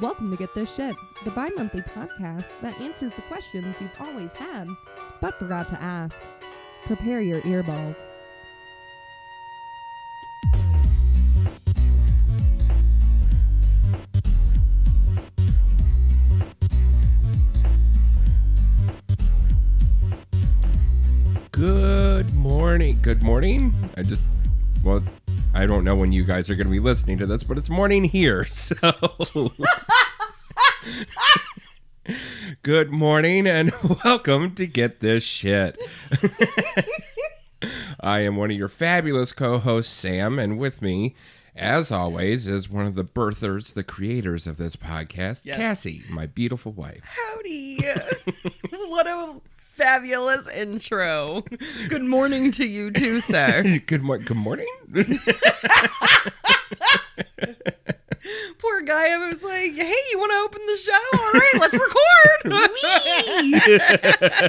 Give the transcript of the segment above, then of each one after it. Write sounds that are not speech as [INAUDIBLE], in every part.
Welcome to Get This Shit, the bi monthly podcast that answers the questions you've always had but forgot to ask. Prepare your earballs. Good morning. Good morning. I just, well, I don't know when you guys are going to be listening to this, but it's morning here. [LAUGHS] So, good morning and [LAUGHS] welcome to Get This Shit. [LAUGHS] I am one of your fabulous co hosts, Sam, and with me, as always, is one of the birthers, the creators of this podcast, Cassie, my beautiful wife. Howdy. [LAUGHS] what a fabulous intro. Good morning to you too, sir. Good, mor- good morning. Poor guy, I was like, hey, you want to open the show? All right, let's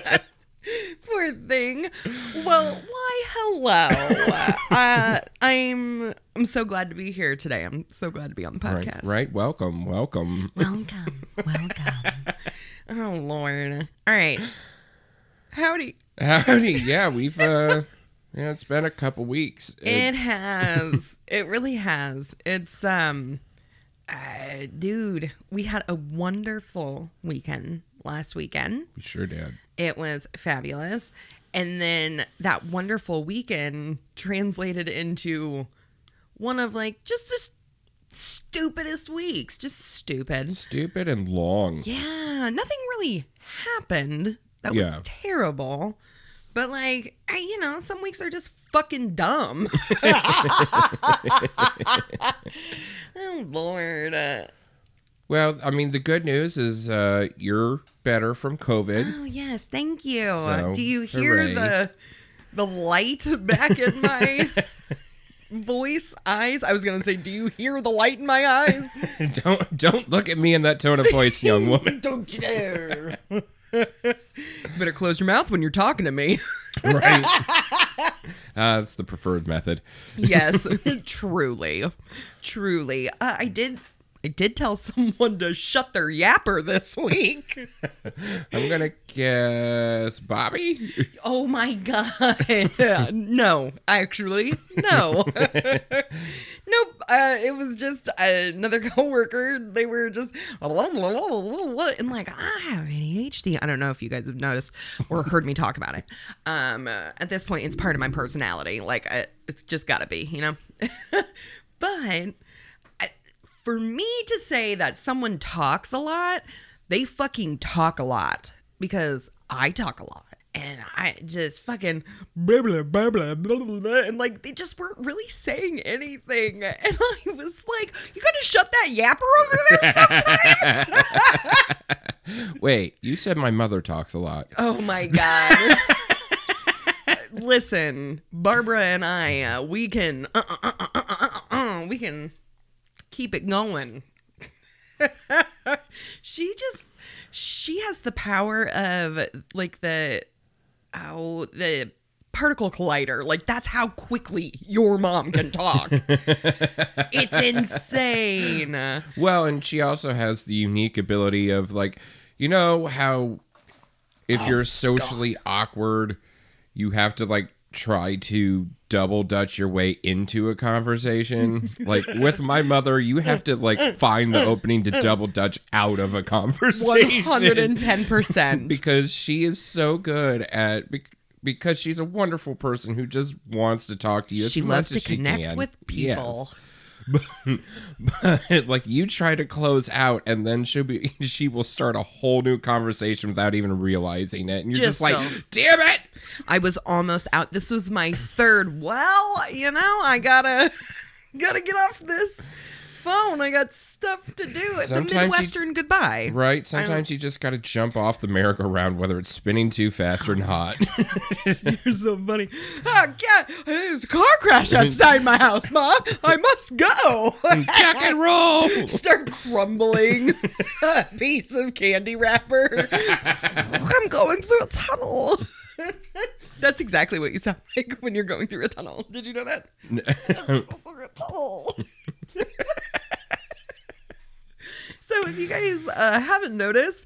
record. [LAUGHS] Poor thing. Well, why, hello. Uh, I'm I'm so glad to be here today. I'm so glad to be on the podcast. right. Welcome, welcome. Welcome. Welcome. oh, Lord. All right. Howdy. Howdy. Yeah, we've uh yeah, it's been a couple weeks. It has. it really has. It's um uh, dude, we had a wonderful weekend last weekend. we sure did. It was fabulous. And then that wonderful weekend translated into one of like just the stupidest weeks. Just stupid. Stupid and long. Yeah, nothing really happened. That was terrible. But like, I, you know, some weeks are just fucking dumb. [LAUGHS] [LAUGHS] oh Lord. Uh, Well, I mean, the good news is uh you're better from COVID. oh yes, thank you. So, Do you hear hooray. the the light back in my [LAUGHS] voice, eyes? I was gonna say, do you hear the light in my eyes? don't don't look at me in that tone of voice, young woman. Don't you dare. You [LAUGHS] better close your mouth when you're talking to me. [LAUGHS] right. [LAUGHS] Uh, that's the preferred method. yes truly truly uh, i did i did tell someone to shut their yapper this week. [LAUGHS] I'm gonna guess Bobby. oh my god. [LAUGHS] No actually no. [LAUGHS] Nope uh, it was just another coworker. They were just and like i have adhd i don't know if you guys have noticed or heard me talk about it. Um uh, at this point it's part of my personality. Like I, it's just gotta be you know? But for me to say that someone talks a lot, they fucking talk a lot because I talk a lot. And I just fucking blah blah blah blah blah blah, blah and like they just weren't really saying anything. [LAUGHS] And I was like, "You gonna shut that yapper over there sometime?" [LAUGHS] Wait, you said my mother talks a lot. oh my god! [LAUGHS] Listen, Barbara and I, uh, we can, uh, uh, uh, uh, uh, uh, uh, we can keep it going. [LAUGHS] she just, she has the power of like the, oh, the particle collider. Like that's how quickly your mom can talk. [LAUGHS] it's insane. Well, and she also has the unique ability of like, you know how if oh you're socially awkward, you have to like try to double dutch your way into a conversation. like with my mother, you have to like find the opening to double dutch out of a conversation. hundred and ten percent. [LAUGHS] because she is so good at because she's a wonderful person who just wants to talk to you. She loves to she connect can. with people. [LAUGHS] But like you try to close out, and then she'll be [LAUGHS] she will start a whole new conversation without even realizing it, and you're just, Just like. "Damn it!" I was almost out. This was my third. Well, you know, I gotta [LAUGHS] gotta get off this phone. I got stuff to do. The Sometimes you- Midwestern goodbye. Right? Sometimes you just got to jump off the merry-go-round, whether it's spinning too fast or not. [LAUGHS] You're so funny. Ah, oh God! There's a car crash outside my house, Mom. I must go. Jack and roll. [LAUGHS] Start crumbling [LAUGHS] a piece of candy wrapper. I'm going through a tunnel. [LAUGHS] That's exactly what you sound [LAUGHS] like when you're going through a tunnel. Did you know that? [LAUGHS] so if you guys uh, haven't noticed,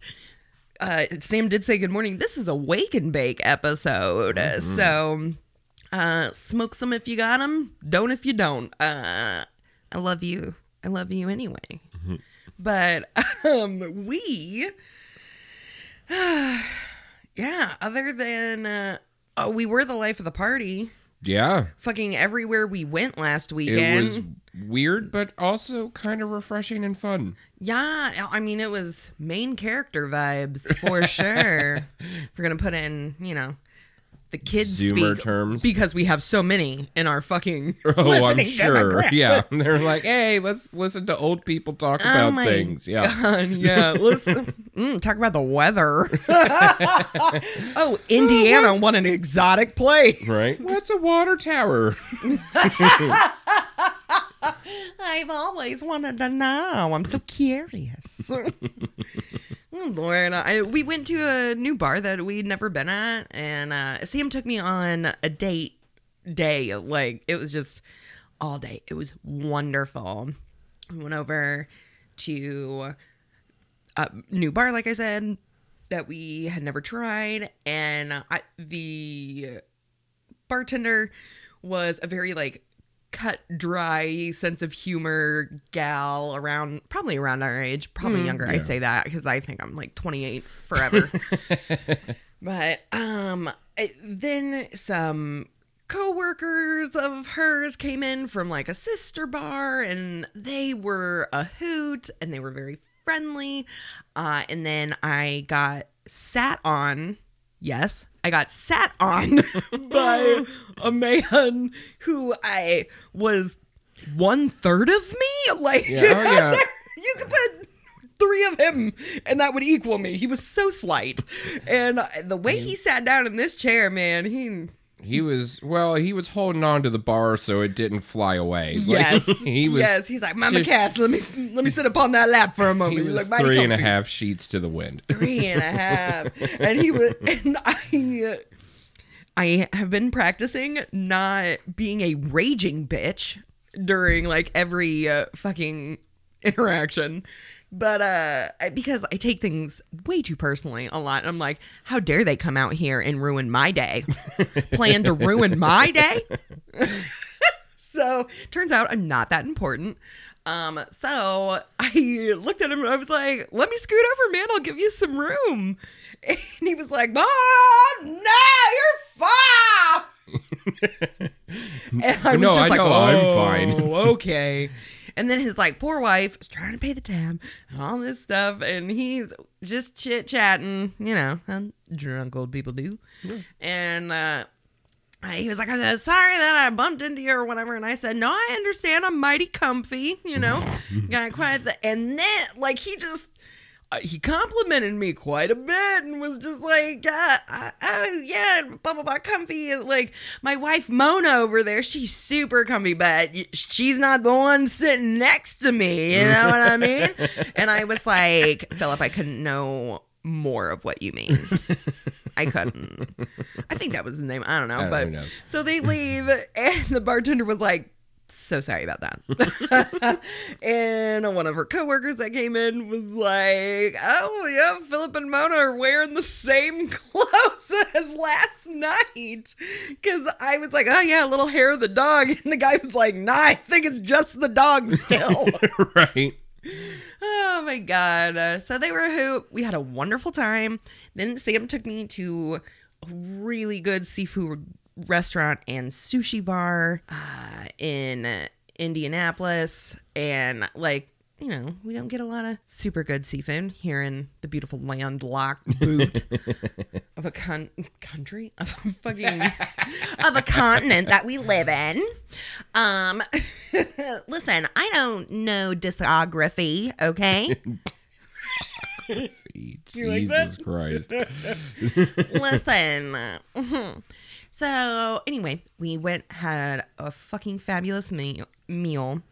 uh, Sam did say good morning. This is a wake and bake episode. Uh, So, uh, smoke some if you got them. Don't if you don't. Uh, I love you. I love you anyway. But um, we, [SIGHS] yeah, other than, uh, oh, we were the life of the party. Yeah. Fucking everywhere we went last weekend. It was weird, but also kind of refreshing and fun. Yeah, I mean, it was main character vibes for sure. [LAUGHS] if we're gonna put in, you know, the kids Zoomer speak terms. because we have so many in our fucking. [LAUGHS] Oh, I'm sure. Yeah. [LAUGHS] They're like, hey, let's listen to old people talk Oh about things. Yeah. God, [LAUGHS] yeah. Listen, mm, talk about the weather. oh, Indiana what an exotic place. Right? What's a water tower? I've always wanted to know. I'm so curious. Oh, Lord, I, we went to a new bar that we'd never been at, and uh, Sam took me on a date day. Like it was just all day. It was wonderful. We went over to a new bar, like I said, that we had never tried, and I, the bartender was a very like cut dry sense of humor gal around probably around our age probably younger. I say that because i think i'm like 28 forever. [LAUGHS] But um then some co-workers of hers came in from like a sister bar and they were a hoot and they were very friendly. Uh and then i got sat on yes i got sat on [LAUGHS] by a man who i was one third of me? Like Yeah, oh, yeah. [LAUGHS] you could put three of him and that would equal me. He was so slight. And the way he sat down in this chair man he He was well. He was holding on to the bar so it didn't fly away. Like, yes [LAUGHS] he was. yes he's like mama cats let me let me sit upon that lap for a moment He was like, three and a half sheets to the wind. [LAUGHS] three and a half and he was [LAUGHS] and i i have been practicing not being a raging bitch during like every uh, fucking interaction but uh because i take things way too personally a lot i'm like how dare they come out here and ruin my day [LAUGHS] plan to ruin my day [LAUGHS] so turns out I'm not that important. Um, so I looked at him and I was like, let me scoot over, man. I'll give you some room. And he was like, Mom, no, you're fine. [LAUGHS] and I was No, just I like, know, I'm fine." "Oh, okay. And then his like poor wife is trying to pay the tab and all this stuff, and he's just chit chatting, you know, how drunk old people do. And uh, he was like, I'm sorry that I bumped into you or whatever. And I said, No, I understand. I'm mighty comfy, you know, [LAUGHS] got quite the. And then, like, he just. Uh, he complimented me quite a bit and was just like, uh, uh, oh, yeah, blah, blah, blah, comfy. Like, my wife Mona over there, she's super comfy, but she's not the one sitting next to me. You know what I mean? [LAUGHS] and I was like, Philip, I couldn't know more of what you mean. [LAUGHS] I couldn't. I think that was his name. I don't know. I don't but know. so they leave, and the bartender was like, so sorry about that. [LAUGHS] and one of her coworkers that came in was like, "Oh yeah, Philip and Mona are wearing the same [LAUGHS] clothes as last night." Because I was like, "Oh yeah, a little hair of the dog," [LAUGHS] and the guy was like, "Nah, I think it's just the dog still." right. Oh my god! Uh, so they were a hoot. We had a wonderful time. Then Sam took me to a really good seafood restaurant and sushi bar uh, in Indianapolis, and like you know, we don't get a lot of super good seafood here in the beautiful landlocked boot [LAUGHS] of a con- country of a fucking [LAUGHS] of a continent that we live in. Um, [LAUGHS] listen, I don't know discography, okay? like Jesus Christ. listen. So anyway, we went had a fucking fabulous me- meal.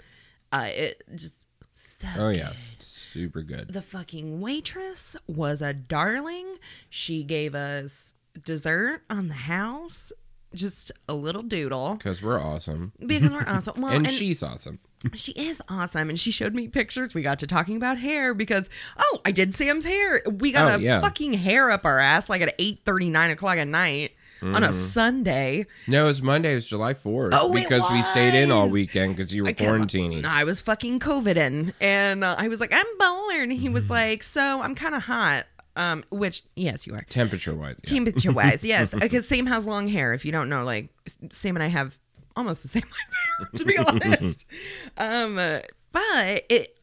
Uh, it just so Oh yeah. Super good. the fucking waitress was a darling. She gave us dessert on the house, just a little doodle Because we're awesome. because we're awesome. [LAUGHS] Well, and, and, she's awesome. she is awesome. And she showed me pictures. We got to talking about hair because, oh, I did Sam's hair. We got Oh, a yeah. fucking hair up our ass like at 8 9 o'clock at night on Mm-hmm. a Sunday. No, it was Monday. It was July 4th. Oh, because we stayed in all weekend because you were quarantining. I was fucking COVID in. And uh, I was like, I'm bored. And he was Mm-hmm. like, so I'm kind of hot. Um, which, yes, you are. Temperature wise. Yeah. Temperature wise, yes. [LAUGHS] Because Sam has long hair. If you don't know, like Sam and I have almost the same [LAUGHS] hair, to be honest. [LAUGHS] um, but it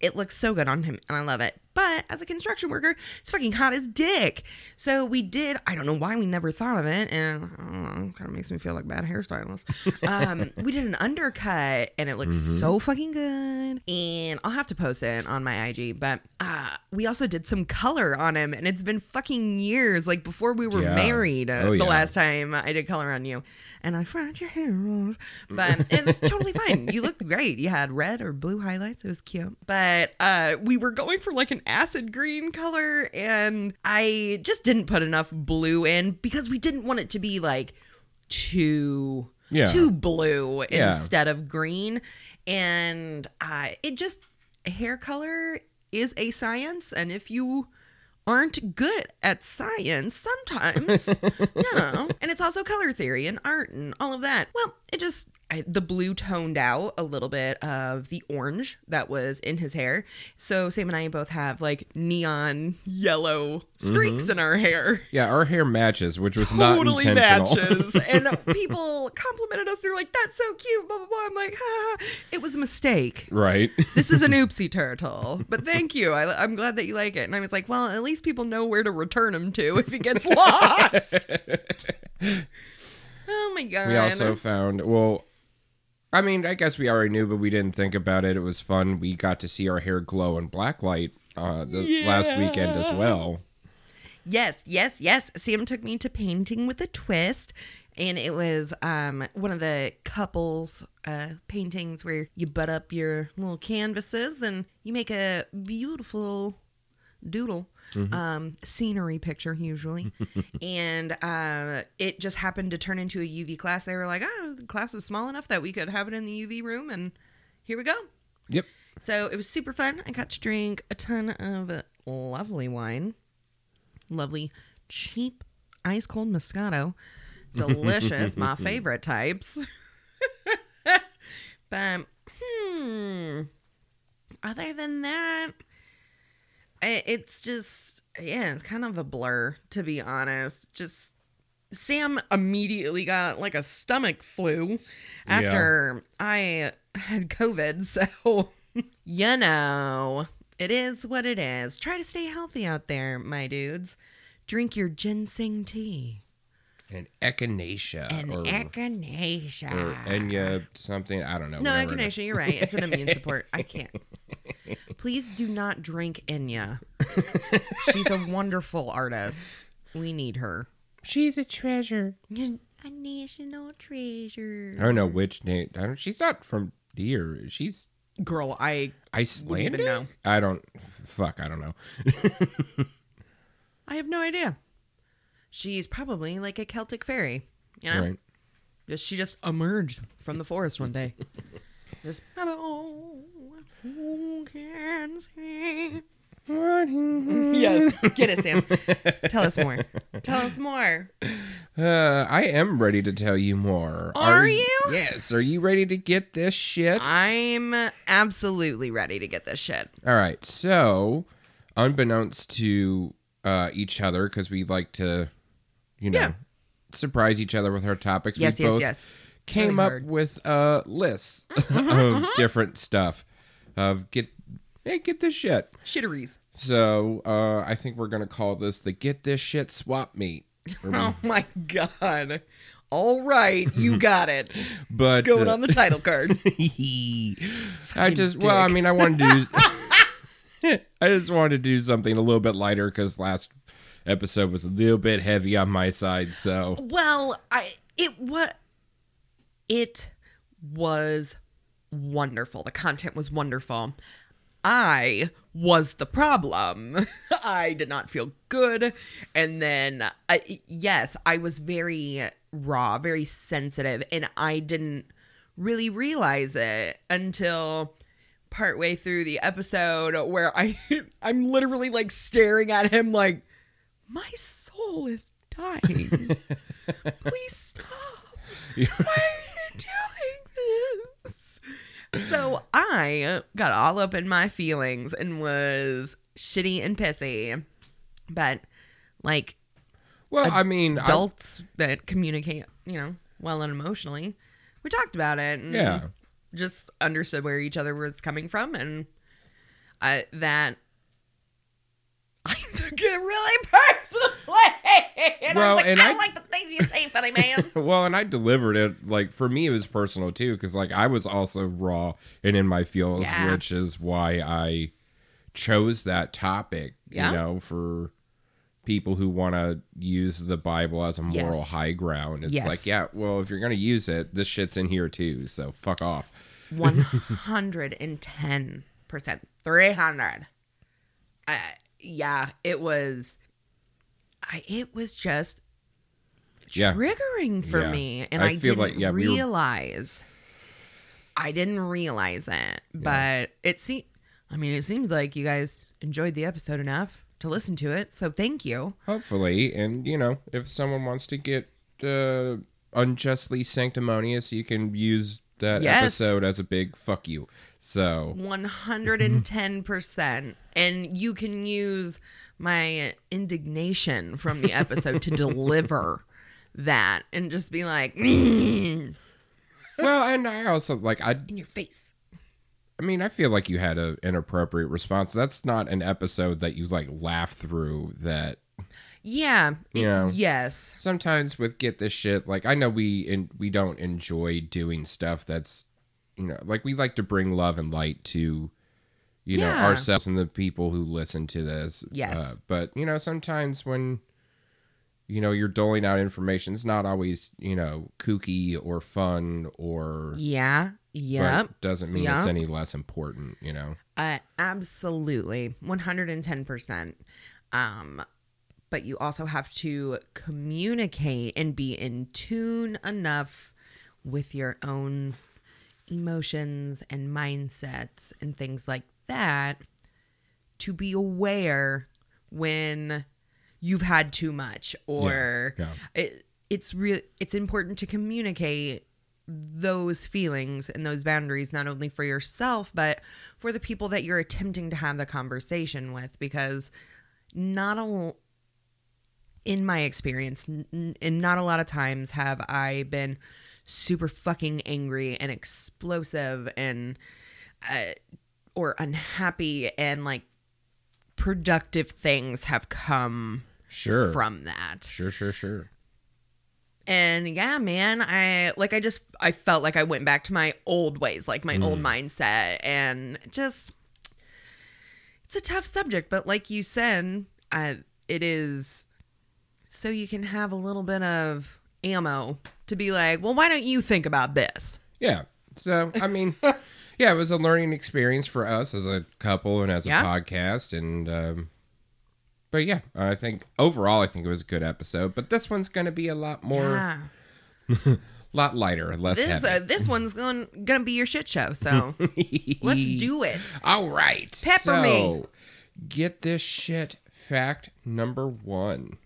it looks so good on him, and I love it. But as a construction worker, it's fucking hot as dick. So we did. I don't know why we never thought of it, and I don't kind of makes me feel like bad hairstylist. Um, [LAUGHS] we did an undercut, and it looks so fucking good. And I'll have to post it on my IG. But uh, we also did some color on him, and it's been fucking years. Like before we were Yeah. married, uh, Oh, the yeah. last time I did color on you, and I fried your hair off. But it's totally fine. You looked great. You had red or blue highlights. It was cute. But uh, we were going for like an acid green color, and I just didn't put enough blue in because we didn't want it to be like too Yeah. too blue Yeah. instead of green. And uh, it just hair color is a science, and if you aren't good at science sometimes [LAUGHS] you know and it's also color theory and art and all of that well it just I, the blue toned out a little bit of the orange that was in his hair so sam and i both have like neon yellow streaks mm-hmm. in our hair Yeah, our hair matches, which was totally not intentional. matches [LAUGHS] and people complimented us they're like that's so cute blah blah blah i'm like ha, ha. it was a mistake right. [LAUGHS] this is an [LAUGHS] oopsie turtle, but thank you. I, I'm glad that you like it. And I was like, well, at least people know where to return him to if he gets lost. oh my god! We also found well I mean, I guess we already knew, but we didn't think about it. It was fun. We got to see our hair glow in blacklight uh, the last weekend as well. yes, yes, yes. Sam took me to painting with a twist. And it was um, one of the couples uh, paintings where you butt up your little canvases and you make a beautiful doodle um, scenery picture usually. [LAUGHS] And uh, it just happened to turn into a uv class. They were like oh the class is small enough that we could have it in the uv room and here we go. Yep. so it was super fun. I got to drink a ton of lovely wine. Lovely cheap ice cold moscato. [LAUGHS] Delicious. My [LAUGHS] favorite types. But hmm other than that it's just yeah it's kind of a blur to be honest. Just sam immediately got like a stomach flu after i had covid [LAUGHS] so you know it is what it is. Try to stay healthy out there my dudes. Drink your ginseng tea And echinacea and or, echinacea or Enya something. I don't know. no, whatever it is. echinacea. You're right. It's an immune [LAUGHS] support. I can't. Please do not drink Enya. She's a wonderful artist. We need her. She's a treasure. A national treasure. I don't know which name. I don't. She's not from here. She's Girl, I Icelandic. even know. I don't. Fuck. I don't know. [LAUGHS] I have no idea. She's probably like a Celtic fairy. You know, Right. she just emerged from the forest one day. [LAUGHS] just hello, who can see? [LAUGHS] yes, get it, Sam. Tell us more. Tell us more. Uh, I am ready to tell you more. Are y- you? Yes. Are you ready to get this shit? I'm absolutely ready to get this shit. All right. So, unbeknownst to uh, each other, because we like to, you know, Yeah. surprise each other with our topics. Yes, we yes, both yes. Came Really up hard. with uh, lists [LAUGHS] of different stuff of get hey get this shit. Shitteries. So uh, I think we're gonna call this the get this shit swap meet. [LAUGHS] Oh my god. All right, you [LAUGHS] got it. But Going uh, on the title card. I just well, I mean, I wanted to. do I just wanted to do something a little bit lighter because last episode was a little bit heavy on my side. So Well, I it what it was wonderful. The content was wonderful. I was the problem. [LAUGHS] I did not feel good. And then, I, yes, I was very raw, very sensitive, and I didn't really realize it until partway through the episode where I [LAUGHS] I'm literally like staring at him like my soul is dying. [LAUGHS] Please stop. Why are you doing this? So I got all up in my feelings and was shitty and pissy. But like Well, I mean, I, adults that communicate, you know, well and emotionally, we talked about it and Yeah. just understood where each other was coming from and I that [LAUGHS] I took it really personally. And I was like, and I I- like the things you say, funny man. [LAUGHS] well, and I delivered it like for me it was personal too because like I was also raw and in my feels, Yeah. which is why I chose that topic. Yeah. You know, for people who want to use the Bible as a moral Yes. high ground, it's Yes. like, yeah, well, if you're gonna use it, this shit's in here too. So fuck off. 110%. 300. [LAUGHS] Uh, yeah, it was I it was just Yeah. triggering for Yeah. me and I I, didn't like, yeah, we were- realize I didn't realize it. But it se- I mean it seems like you guys enjoyed the episode enough to listen to it. So thank you. Hopefully, and you know, if someone wants to get uh, unjustly sanctimonious, you can use that Yes. episode as a big fuck you. So 110% and you can use my indignation from the episode to [LAUGHS] deliver that and just be like "Mm, [LAUGHS] [LAUGHS] well, and I also like I. in your face I mean, I feel like you had a, an appropriate response. That's not an episode that you like laugh through. That yeah it- Yeah. yes sometimes with get this shit. Like I know we and we don't enjoy doing stuff that's you know like we like to bring love and light to you know ourselves and the people who listen to this. Yes. Uh, but you know sometimes when you know you're doling out information, it's not always you know kooky or fun or yeah Yeah. doesn't mean Yeah. it's any less important. You know. uh, absolutely 110% um but you also have to communicate and be in tune enough with your own emotions and mindsets and things like that to be aware when you've had too much or Yeah, It, it's real it's important to communicate those feelings and those boundaries not only for yourself but for the people that you're attempting to have the conversation with because not a in my experience n- and not a lot of times have i been super fucking angry and explosive and uh, or unhappy and like productive things have come Sure. from that Sure, sure, sure. and yeah man i like i just i felt like i went back to my old ways like my old mindset and just it's a tough subject but like you said uh, it is so you can have a little bit of ammo to be like well why don't you think about this Yeah. So, I mean, [LAUGHS] yeah, it was a learning experience for us as a couple and as a Yeah. podcast. And, um, but yeah, I think overall, I think it was a good episode. But this one's going to be a lot more, yeah [LAUGHS] lot lighter, less this heavy. uh, this one's going gonna be your shit show so [LAUGHS] let's do it All right. Pepper so, me. Get this shit fact number one.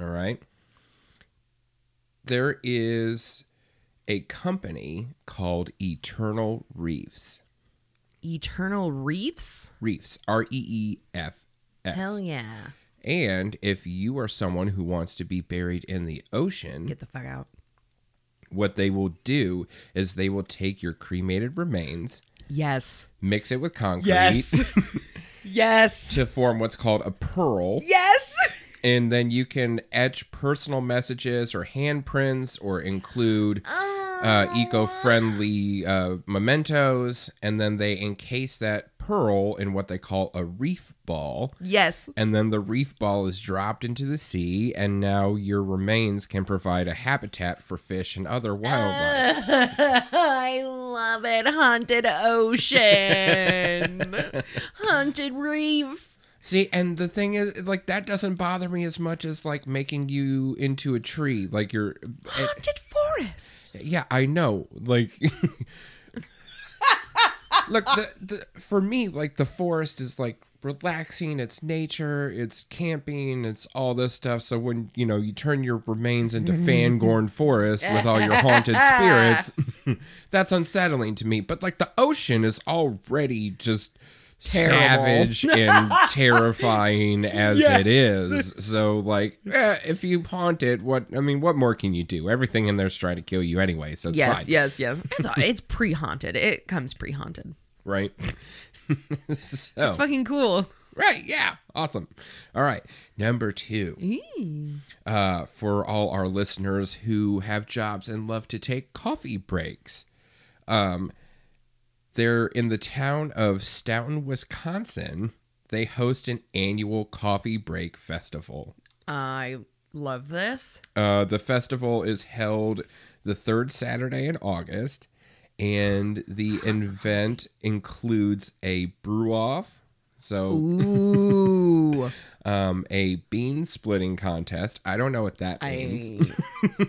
All right. There is a company called Eternal Reefs. eternal reefs Reefs. R E E F S. hell yeah And if you are someone who wants to be buried in the ocean, get the fuck out what they will do is they will take your cremated remains, yes mix it with concrete Yes. [LAUGHS] yes. to form what's called a pearl. Yes. And then you can etch personal messages or handprints or include uh, eco friendly uh, mementos. And then they encase that pearl in what they call a reef ball. Yes. And then the reef ball is dropped into the sea, and now your remains can provide a habitat for fish and other wildlife. [LAUGHS] I love it. Haunted ocean. [LAUGHS] Haunted reef. See, and the thing is, like, that doesn't bother me as much as like making you into a tree. Like you're, eh. Haunted forest. forest. Yeah, I know. Like, [LAUGHS] look, the, the for me, like the forest is like relaxing. It's nature. It's camping. It's all this stuff. So when you know you turn your remains into [LAUGHS] Fangorn Forest with all your haunted [LAUGHS] spirits, that's unsettling to me. But like the ocean is already just. Terrible. Savage and [LAUGHS] terrifying as it is. So, like, eh, if you haunt it, what I mean, what more can you do? Everything in there's trying to kill you anyway, so it's Yes, fine yes, yes. [LAUGHS] It's, it's pre haunted. It comes pre haunted. right? [LAUGHS] so, It's fucking cool. right, yeah, awesome. All right, number two. Uh, for all our listeners who have jobs and love to take coffee breaks, um, they're in the town of Stoughton, Wisconsin. They host an annual coffee break festival. I love this. Uh, the festival is held the third Saturday in August, and the event includes a brew off, so Ooh. [LAUGHS] um, a bean splitting contest. I don't know what that means, I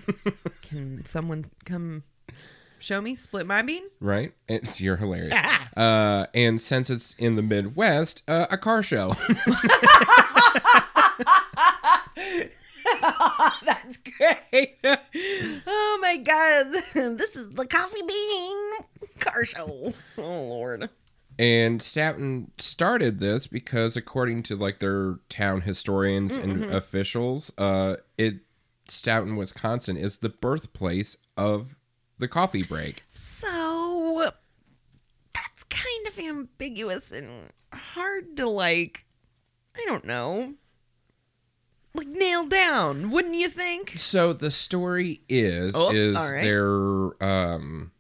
can someone come show me split my bean? right? It's you're hilarious. [LAUGHS] uh, and since it's in the Midwest, uh, a car show. [LAUGHS] [LAUGHS] That's great. oh my god, this is the coffee bean car show. Oh lord. And Stoughton started this because, according to like their town historians and officials, uh, it Stoughton, Wisconsin, is the birthplace of the coffee break. So that's kind of ambiguous and hard to like. I don't know. Like nail down, wouldn't you think? So the story is Oh, is right. their um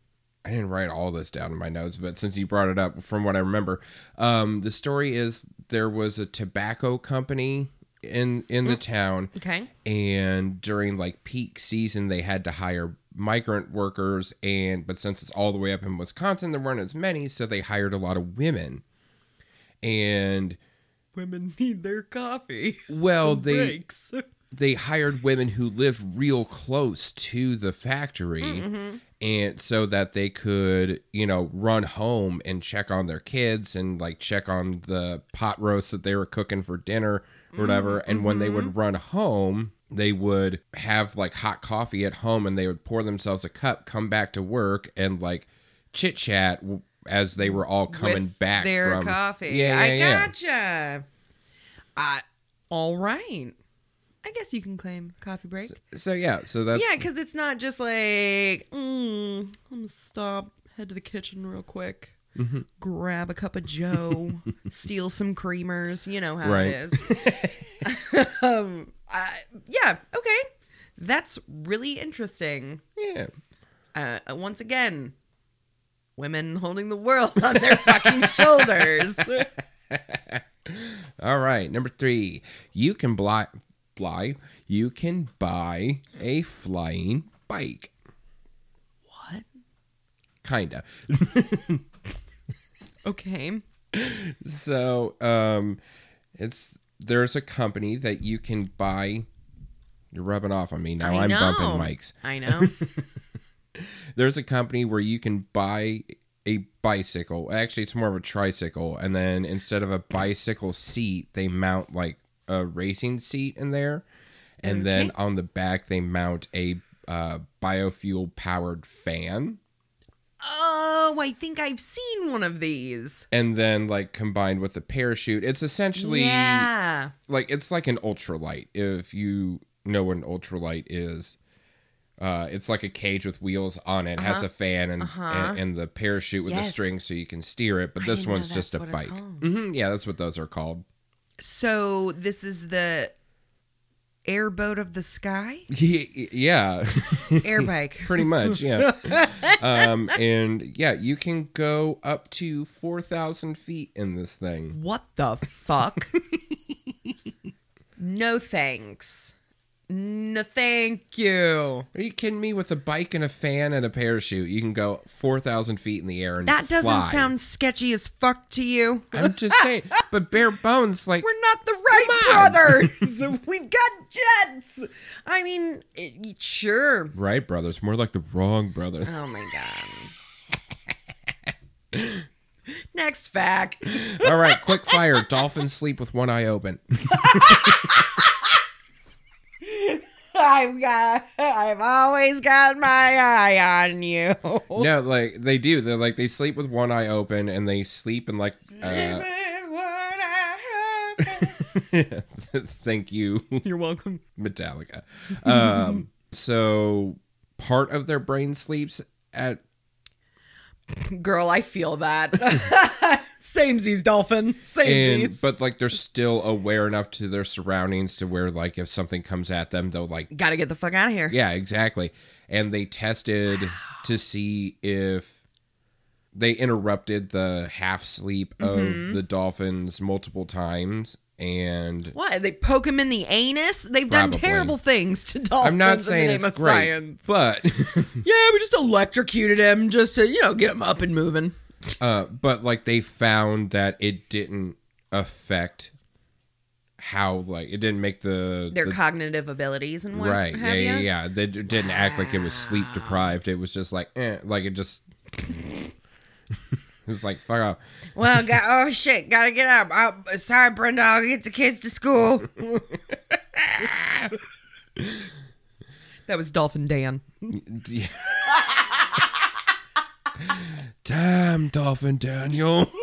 I didn't write all this down in my notes, but since you brought it up from what I remember, um the story is there was a tobacco company in in the town Okay. and during like peak season they had to hire migrant workers and but since it's all the way up in Wisconsin there weren't as many so they hired a lot of women. And Women need their coffee. well [LAUGHS] they [LAUGHS] they hired women who lived real close to the factory mm, mm-hmm. and so that they could you know run home and check on their kids and like check on the pot roast that they were cooking for dinner or whatever. Mm-hmm, and when they would mm-hmm. run home they would have like hot coffee at home and they would pour themselves a cup come back to work and like chit chat as they were all coming With back their from coffee. yeah, yeah, I yeah. gotcha. Uh, all right. I guess you can claim coffee break. so yeah so that's yeah, because it's not just like, mm, I'm gonna stop, head to the kitchen real quick, Mm-hmm. grab a cup of Joe, [LAUGHS] steal some creamers. You know how Right. it is. [LAUGHS] um, I, yeah, okay, that's really interesting. yeah Uh, once again, women holding the world on their [LAUGHS] fucking shoulders. All right, number three. You can buy, fly. You can buy a flying bike. What? Kinda. Okay. So, um, it's there's a company that you can buy. You're rubbing off on me now. I I'm know. bumping mics. I know. [LAUGHS] There's a company where you can buy a bicycle. Actually, it's more of a tricycle, and then instead of a bicycle seat, they mount like a racing seat in there, and then on the back they mount a uh, biofuel powered fan. Oh, I think I've seen one of these. And then, like combined with the parachute, it's essentially Yeah. like it's like an ultralight. If you know what an ultralight is, uh, it's like a cage with wheels on it, has a fan and, and and the parachute with a Uh-huh. String so you can steer it. But this one's just a bike. it's called. hmm yeah, that's what those are called. So this is the airboat of the sky? [LAUGHS] yeah, [LAUGHS] airbike. [LAUGHS] pretty much. Yeah, um, and yeah, you can go up to four thousand feet in this thing. What the fuck? no thanks. No thank you. Are you kidding me? With a bike and a fan and a parachute, you can go four thousand feet in the air and That doesn't fly. sound sketchy as fuck to you. I'm just saying, [LAUGHS] but bare bones, like We're not the Wright brothers. [LAUGHS] [LAUGHS] We've got jets. I mean, eh, it, sure. Right, brothers. More like the wrong brothers. Oh my god. Next fact. All right, quick fire. Dolphins sleep with one eye open. [LAUGHS] I've got. I've always got my eye on you. [LAUGHS] no, like they do. They're like they sleep with one eye open, and they sleep in like. Uh, [LAUGHS] thank you, You're welcome. Metallica. Um, so part of their brain sleeps at Girl, I feel that. Samesies, dolphin. and Samesies. but like they're still aware enough to their surroundings to where like if something comes at them they'll like Gotta get the fuck out of here. yeah exactly and they tested to see if they interrupted the half sleep of Mm-hmm. the dolphins multiple times and What? They poke him in the anus? They've done terrible things to dolphins I'm not in saying the name it's of great, science. but [LAUGHS] [LAUGHS] Yeah, we just electrocuted him just to, you know, get him up and moving. Uh, but like they found that it didn't affect how like it didn't make the Their the cognitive abilities and what right yeah yeah yeah they didn't act like it was sleep deprived it was just like eh, like it just [LAUGHS] it's like fuck off Well, [LAUGHS] got, oh shit, gotta get up. Oh, sorry, Brenda, I'll get the kids to school. [LAUGHS] that was Dolphin Dan. Yeah. Damn, Dolphin Daniel. [LAUGHS]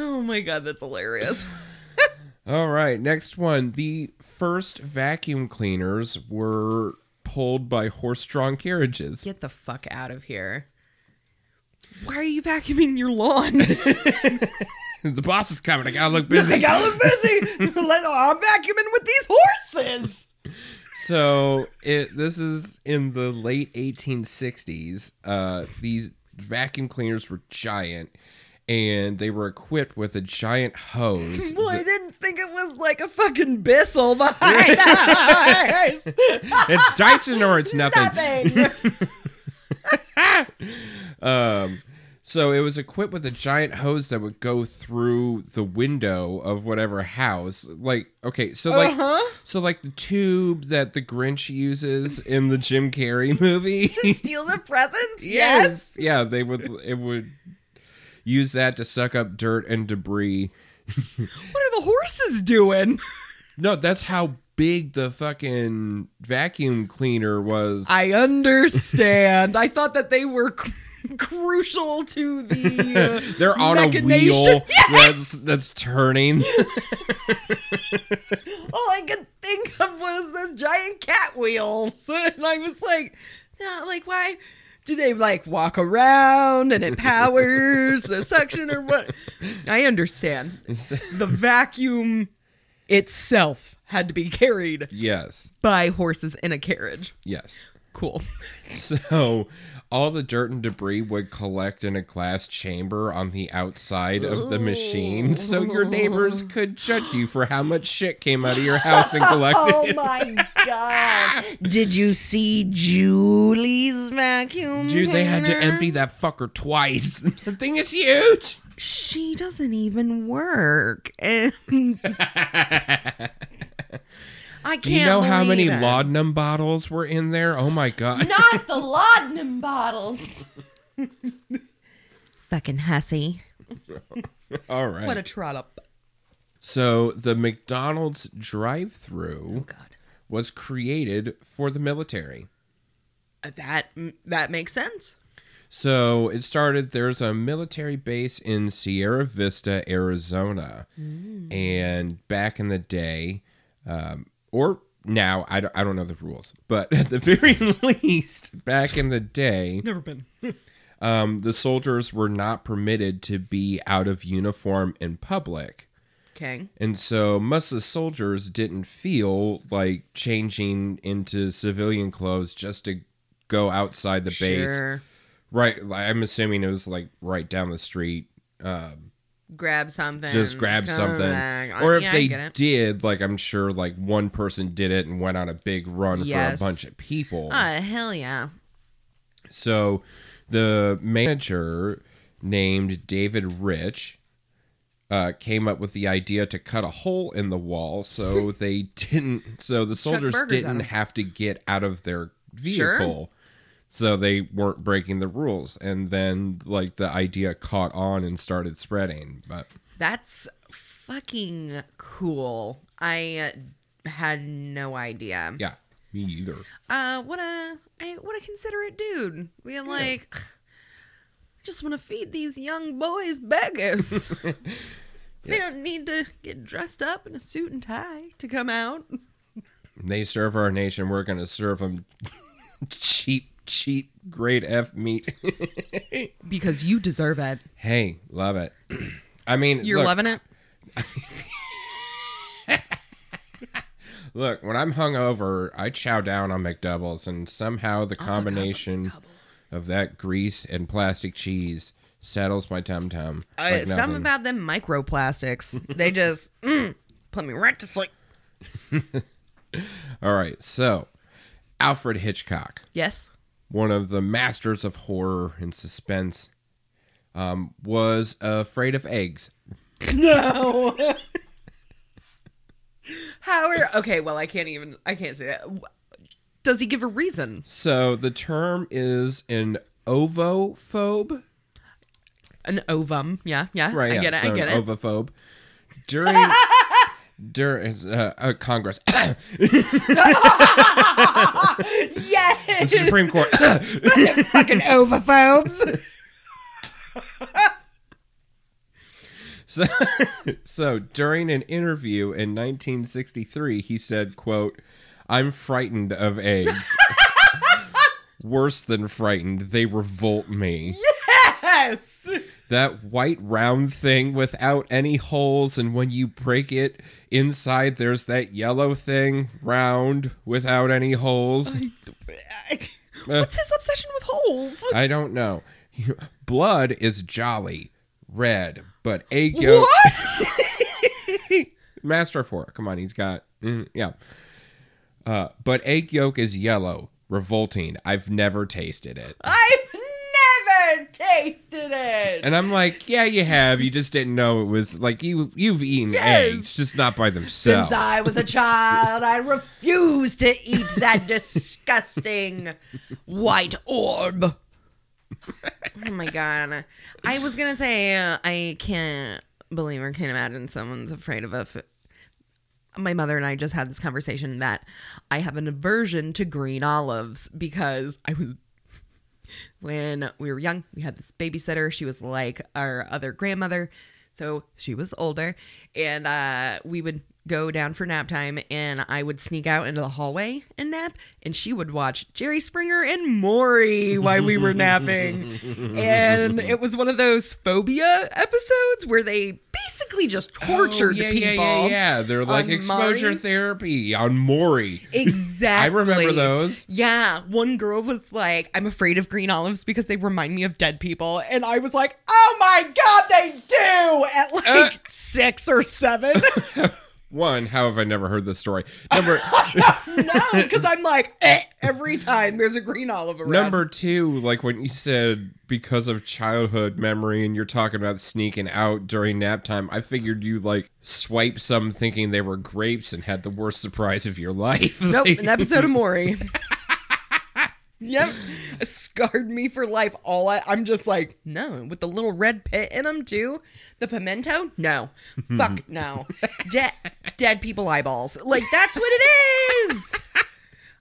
Oh my god, that's hilarious. All right, next one. The first vacuum cleaners were pulled by horse-drawn carriages. Get the fuck out of here. Why are you vacuuming your lawn? [LAUGHS] The boss is coming. I gotta look [LAUGHS] busy. I gotta look busy. I'm vacuuming with these horses. So it this is in the late 1860s. Uh, these vacuum cleaners were giant, and they were equipped with a giant hose. [LAUGHS] Well, I didn't think it was like a fucking Bissell behind us. [LAUGHS] it's Dyson or it's [LAUGHS] nothing. Nothing. Um, so it was equipped with a giant hose that would go through the window of whatever house. Like, okay, so like, Uh-huh. so like the tube that the Grinch uses in the Jim Carrey [LAUGHS] movie. [LAUGHS] to steal the presents? Yes. yeah, they would. It would use that to suck up dirt and debris. [LAUGHS] What are the horses doing? No, that's how big the fucking vacuum cleaner was. I understand. I thought that they were [LAUGHS] crucial to the. [LAUGHS] Uh, They're on a wheel [LAUGHS] Yes! that's that's turning. All I could think of was those giant cat wheels, and I was like, "Yeah, like why?" Do they like walk around and it powers the suction or what? I understand. The vacuum itself had to be carried yes, by horses in a carriage. yes. Cool. So all the dirt and debris would collect in a glass chamber on the outside of the machine, so your neighbors could judge you for how much shit came out of your house and collected. [LAUGHS] Oh my god. Did you see Julie's vacuum? Dude, they had to empty that fucker twice. [LAUGHS] the thing is huge. She doesn't even work. [LAUGHS] And I can't you know how many it. laudanum bottles were in there? Oh my god. Not [LAUGHS] the laudanum bottles. [LAUGHS] Fucking hussy. [LAUGHS] All right. What a trollop. so the McDonald's drive-through God. was created for the military. That that makes sense. So it started. There's a military base in Sierra Vista, Arizona, and back in the day, um, or now, I don't, I don't know the rules, but [LAUGHS] at the very [LAUGHS] least, back in the day, Never been. [LAUGHS] um, the soldiers were not permitted to be out of uniform in public. Okay. And so most of the soldiers didn't feel like changing into civilian clothes just to go outside the base. Sure. Right, I'm assuming it was like right down the street. Um, Grab something. just grab something, back. or if Yeah, they did, like I'm sure, like one person did it and went on a big run Yes. for a bunch of people. Ah, hell yeah. So the manager named David Rich uh, came up with the idea to cut a hole in the wall so [LAUGHS] they didn't so the soldiers didn't have to get out of their Sure. So they weren't breaking the rules and then like the idea caught on and started spreading but That's fucking cool. I uh, had no idea. yeah me either Uh, what a I, what a considerate dude. Being like, I just want to feed these young boys beggars. [LAUGHS] They Yes. don't need to get dressed up in a suit and tie to come out. they serve our nation we're gonna serve them [LAUGHS] cheap cheap grade f meat [LAUGHS] Because you deserve it. hey love it [CLEARS THROAT] i mean You're look, loving it? [LAUGHS] Look, when I'm hungover, I chow down on McDoubles, and somehow the combination of that grease and plastic cheese settles my tum tum. Uh, something about them microplastics. they just [LAUGHS] mm, put me right to sleep. All right, so Alfred Hitchcock, Yes. One of the masters of horror and suspense, um, was afraid of eggs. No. How are okay? Well, I can't even. I can't say that. Does he give a reason? So the term is an ovophobe. An ovum? Yeah, yeah. Right, I yeah, get it. so I get an it. ovophobe. During [LAUGHS] during uh, uh, Congress, [COUGHS] yes. the Supreme Court. [LAUGHS] [COUGHS] Fucking ovophobes. So, [LAUGHS] so during an interview in 1963, he said, "quote I'm frightened of eggs. [LAUGHS] Worse than frightened, they revolt me. yes. That white round thing without any holes, and when you break it inside, there's that yellow thing, round without any holes. What's his obsession with holes? I don't know. Blood is jolly, red, but egg yolk." What? [LAUGHS] Master of Horror. Come on, he's got mm, yeah. Uh, but egg yolk is yellow, revolting. I've never tasted it. I've never tasted it. And I'm like, yeah, you have. You just didn't know it was like you. You've eaten Yes. eggs, just not by themselves. Since I was a child, I refused to eat that [LAUGHS] disgusting white orb. Oh my god! I was gonna say uh, I can't believe or can't imagine someone's afraid of a. F- my mother and I just had this conversation that I have an aversion to green olives because I was when we were young, we had this babysitter. She was like our other grandmother. So she was older. And uh, we would go down for nap time and I would sneak out into the hallway and nap. And she would watch Jerry Springer and Maury while we were napping. [LAUGHS] and it was one of those phobia episodes where they basically just tortured oh, yeah, people. yeah, yeah, yeah. They're like exposure Maury. therapy on Maury. Exactly. [LAUGHS] I remember those. Yeah, one girl was like, "I'm afraid of green olives because they remind me of dead people," and I was like, "Oh my god, they do!" At like Uh. six or seven. [LAUGHS] One, how have I never heard this story? Number [LAUGHS] no, because I'm like eh, every time there's a green olive around. number two, like when you said because of childhood memory, and you're talking about sneaking out during nap time. I figured you like swipe some thinking they were grapes and had the worst surprise of your life. Nope, an [LAUGHS] episode of Maury. [LAUGHS] yep, scarred me for life. All I, I'm just like, no, with the little red pit in them too. The pimento, no, fuck [LAUGHS] no, dead, dead people eyeballs. Like that's what it is.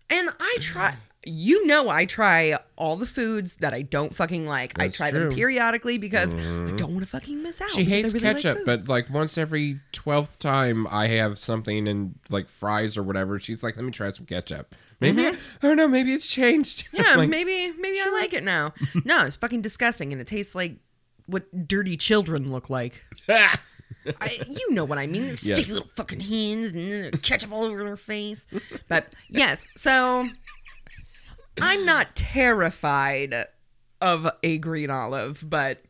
And I try. You know, I try all the foods that I don't fucking like. That's I try true. them periodically because I mm-hmm. don't want to fucking miss out. She hates really ketchup, food. but like once every twelfth time I have something in like fries or whatever, she's like, "Let me try some ketchup." Maybe mm-hmm. I don't know. Maybe it's changed. [LAUGHS] Yeah, Like, maybe maybe I like it now. [LAUGHS] no, it's fucking disgusting, and it tastes like what dirty children look like. [LAUGHS] I, you know what I mean? They're sticky Yes. little fucking hands and ketchup all over their face. But yes, so I'm not terrified of a green olive, but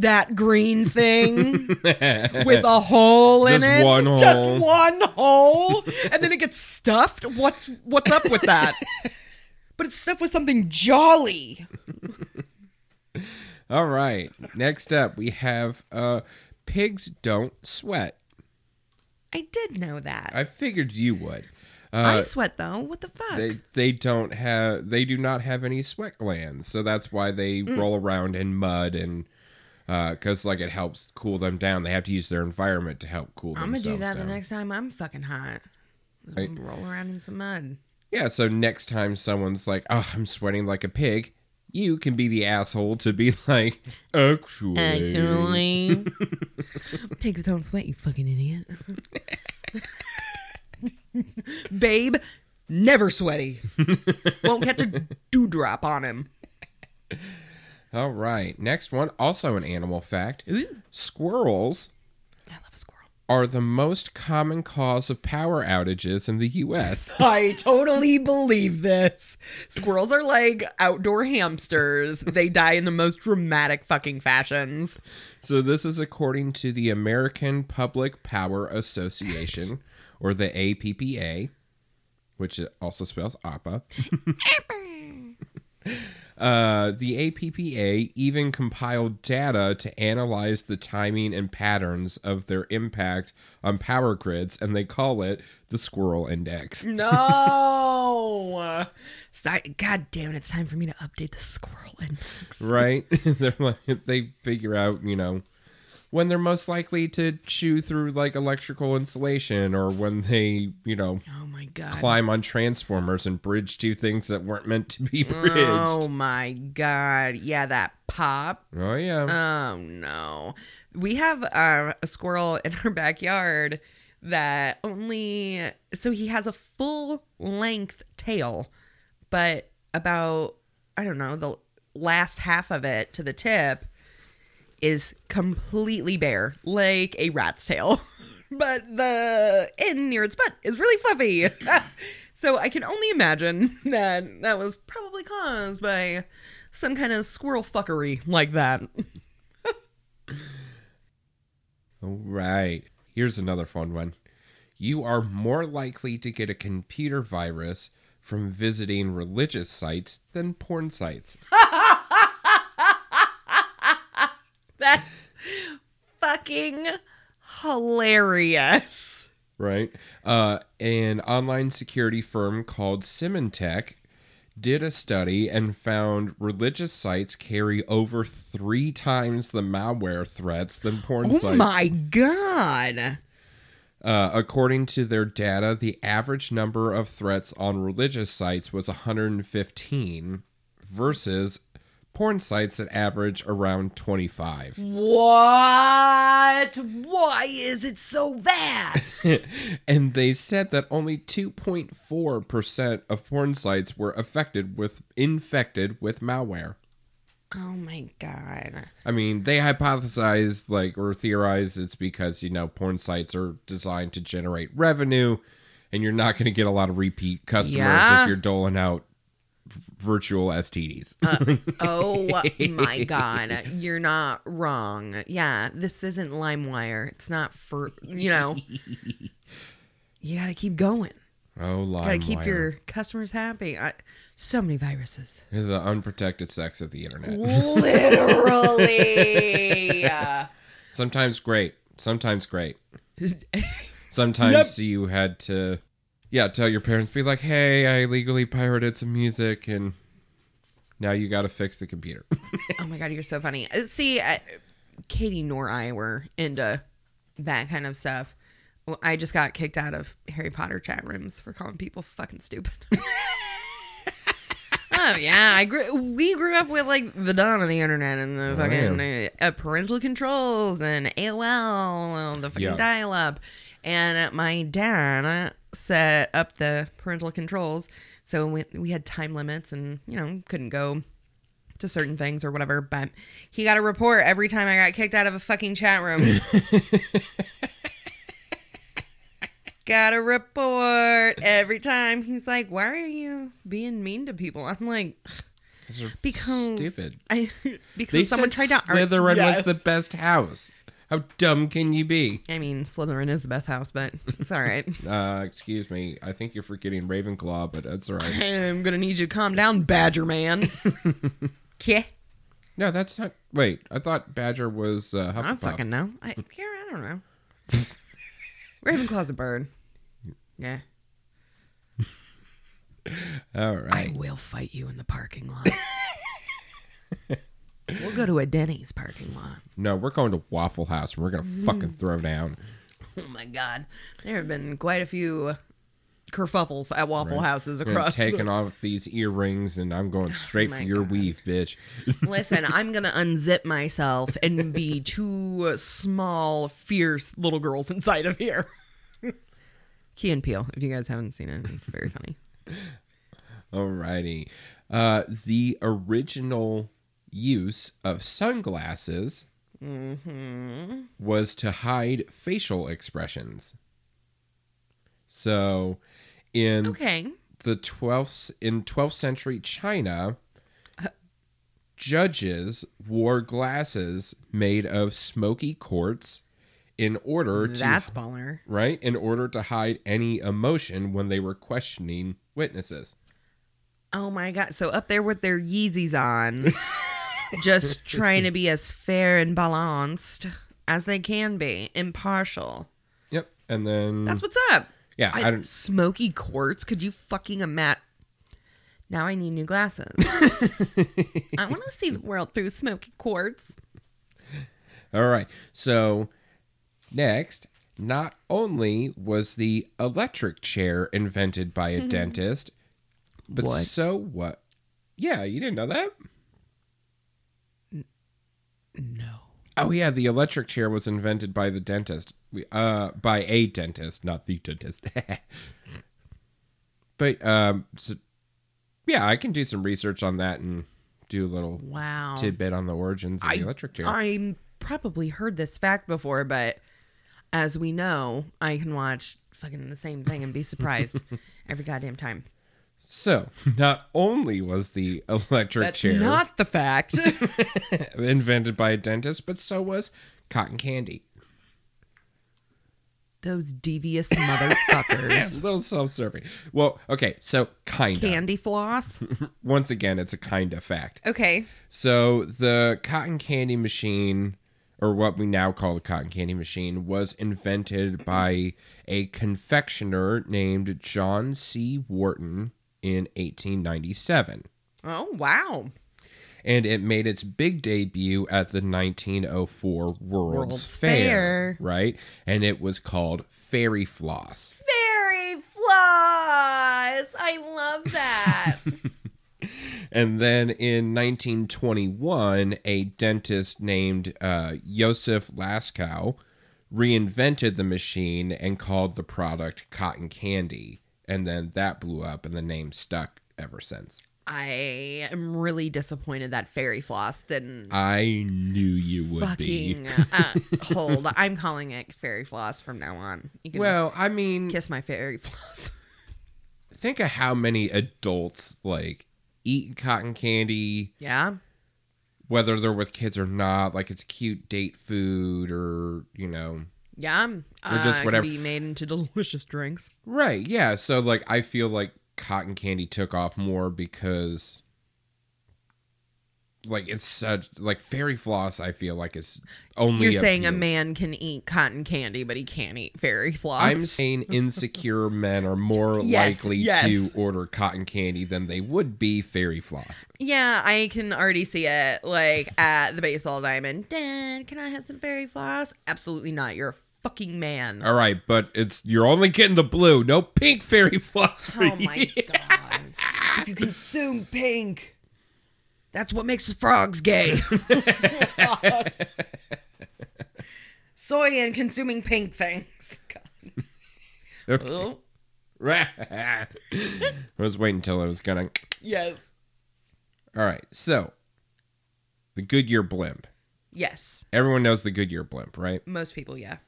that green thing [LAUGHS] with a hole in Just it, one hole. just one hole, and then it gets stuffed. What's what's up with that? but it's stuffed with something jolly. [LAUGHS] All right. Next up, we have uh, pigs don't sweat. I did know that. I figured you would. I Uh, sweat though. What the fuck? they they don't have they do not have any sweat glands, so that's why they roll around in mud and Uh, because like it helps cool them down. They have to use their environment to help cool down. I'm gonna do that down. the next time I'm fucking hot. Right. Roll around in some mud. Yeah, so next time someone's like, "Oh, I'm sweating like a pig," you can be the asshole to be [LAUGHS] like, "Actually, Actually, [LAUGHS] pigs don't sweat. You fucking idiot. [LAUGHS] Babe, never sweaty. Won't catch a dewdrop on him. All right, next one, also an animal fact: Ooh, squirrels I love a squirrel. are the most common cause of power outages in the U.S. [LAUGHS] I totally believe this. Squirrels are like outdoor hamsters. They die in the most dramatic fucking fashions. So this is according to the American Public Power Association, or the APPA, which it also spells APA. [LAUGHS] Uh, the APPA even compiled data to analyze the timing and patterns of their impact on power grids, and they call it the Squirrel Index. [LAUGHS] No. God damn it, it's time for me to update the squirrel index. Right? [LAUGHS] They're like they figure out, you know, when they're most likely to chew through like electrical insulation, or when they, you know, Oh my god. climb on transformers and bridge two things that weren't meant to be bridged. Oh my god. Yeah, that pop. Oh yeah. Oh no. We have uh, a squirrel in our backyard that only so he has a full length tail, but about I don't know, the last half of it to the tip is completely bare, like a rat's tail. [LAUGHS] but the end near its butt is really fluffy. [LAUGHS] so I can only imagine that that was probably caused by some kind of squirrel fuckery like that. [LAUGHS] All right. Here's another fun one. You are more likely to get a computer virus from visiting religious sites than porn sites. That's fucking hilarious. right? Uh, an online security firm called Symantec did a study and found religious sites carry over three times the malware threats than porn Oh sites. Oh my god. Uh, according to their data, the average number of threats on religious sites was 115 versus porn sites that average around 25. What? Why is it so vast? [LAUGHS] and they said that only 2.4% of porn sites were affected with infected with malware. oh my god. I mean, they hypothesized like or theorized it's because, you know, porn sites are designed to generate revenue and you're not going to get a lot of repeat customers Yeah. if you're doling out virtual STDs. Uh, oh [LAUGHS] my god. You're not wrong. Yeah, this isn't LimeWire. It's not for, you know. [LAUGHS] You got to keep going. oh, Got to keep LimeWire. your customers happy. I, so many viruses. the unprotected sex of the internet. Literally. Sometimes great, sometimes great. [LAUGHS] Sometimes you had to, yeah, tell your parents, be like, "Hey, I illegally pirated some music, and now you got to fix the computer." [LAUGHS] Oh my god, you're so funny. Uh, See, uh, Katie nor I were into that kind of stuff. Well, I just got kicked out of Harry Potter chat rooms for calling people fucking stupid. [LAUGHS] oh yeah, I grew. We grew up with like the dawn of the internet and the fucking uh, uh, parental controls and AOL, and the fucking Yeah. dial-up. And my dad set up the parental controls, so we, we had time limits, and you know couldn't go to certain things or whatever, but he got a report every time I got kicked out of a fucking chat room. [LAUGHS] got a report every time. He's like, "Why are you being mean to people?" I'm like, Because- stupid. I [LAUGHS] because They someone tried to ar- Slytherin Yes. was the best house. How dumb can you be? I mean, Slytherin is the best house, but it's all right. [LAUGHS] Uh, excuse me. I think you're forgetting Ravenclaw, but that's all right. [LAUGHS] I'm gonna need you to calm down, Badger Man. [LAUGHS] Okay. No, that's not. Wait, I thought Badger was uh, I don't fucking know. I, Karen, I don't know. Ravenclaw's a bird. Yeah. All right. I will fight you in the parking lot. We'll go to a Denny's parking lot. No, we're going to Waffle House and we're gonna fucking throw down. Oh my god. There have been quite a few kerfuffles at Waffle Houses We're across taking the- off these earrings and I'm going [LAUGHS] straight my for your God. weave, bitch. [LAUGHS] Listen, I'm gonna unzip myself and be two small, fierce little girls inside of here. [LAUGHS] Key and Peele, if you guys haven't seen it, it's very funny. Alrighty. Uh, the original use of sunglasses mm-hmm. was to hide facial expressions. So, in Okay. the 12th in 12th century China, judges wore glasses made of smoky quartz in order to That's baller. right in order to hide any emotion when they were questioning witnesses. Oh my god. So up there with their Yeezys on, [LAUGHS] just trying to be as fair and balanced as they can be, impartial. Yep. And then That's what's up. yeah, I, I, don't smoky quartz. Could you fucking imagine? Now I need new glasses. [LAUGHS] I want to see the world through smoky quartz. All right. So next, not only was the electric chair invented by a mm-hmm. dentist, but What? so what? Yeah, you didn't know that? No. Oh yeah, the electric chair was invented by the dentist. We- Uh by a dentist, not the dentist. [LAUGHS] but um so, yeah, I can do some research on that and do a little Wow. tidbit on the origins of the electric chair. I probably heard this fact before, but as we know, I can watch fucking the same thing and be surprised [LAUGHS] every goddamn time. So, not only was the electric That's chair not the fact. [LAUGHS] invented by a dentist, but so was cotton candy. Those devious motherfuckers. [LAUGHS] A little self-serving. Well, okay, so kind of. Candy floss. [LAUGHS] Once again, it's a kind of fact. Okay. So the cotton candy machine, or what we now call the cotton candy machine, was invented by a confectioner named John C. Wharton in 1897. Oh wow. And it made its big debut at the 1904 World's, World's Fair, Fair. right? And it was called Fairy Floss. Fairy floss. I love that. [LAUGHS] And then in 1921, a dentist named uh, Josef Lascaux reinvented the machine and called the product cotton candy. And then that blew up, and the name stuck ever since. I am really disappointed that fairy floss didn't I knew you would be. uh, [LAUGHS] hold. I'm calling it fairy floss from now on. You can Well, I mean, kiss my fairy floss. [LAUGHS] think of how many adults like eat cotton candy, yeah. whether they're with kids or not. Like it's cute date food, or you know, Yeah. Uh, just it whatever- be made into [LAUGHS] delicious drinks. Right, yeah. So like I feel like cotton candy took off more because like it's such like fairy floss I feel like is only You're saying a man can eat cotton candy, but he can't eat fairy floss. I'm saying [LAUGHS] insecure men are more Yes, likely yes. to order cotton candy than they would be fairy floss. yeah, I can already see it. Like at the baseball diamond. Dad, can I have some fairy floss? Absolutely not. You're a fucking man. All right, but it's you're only getting the blue, no pink fairy floss for Oh you. my [LAUGHS] god. if you consume pink, that's what makes the frogs gay. [LAUGHS] Soy and consuming pink things. [LAUGHS] God. Oh, I was waiting until I was gonna. yes. All right, so the Goodyear blimp. Yes. Everyone knows the Goodyear blimp, right? Most people, yeah.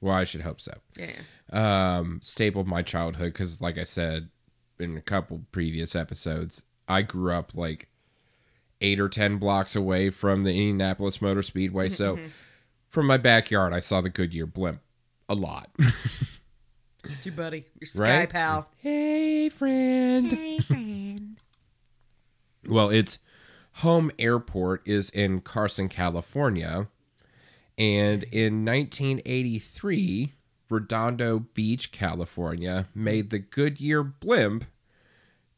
Well, I should hope so. Yeah. Um, staple of my childhood because, like I said in a couple previous episodes, I grew up like eight or ten blocks away from the Indianapolis Motor Speedway. So, from my backyard, I saw the Goodyear blimp a lot. It's your buddy. Your sky Right? pal. hey, friend. Hey, friend. Well, it's home airport is in Carson, California. And in 1983, Redondo Beach, California, made the Goodyear blimp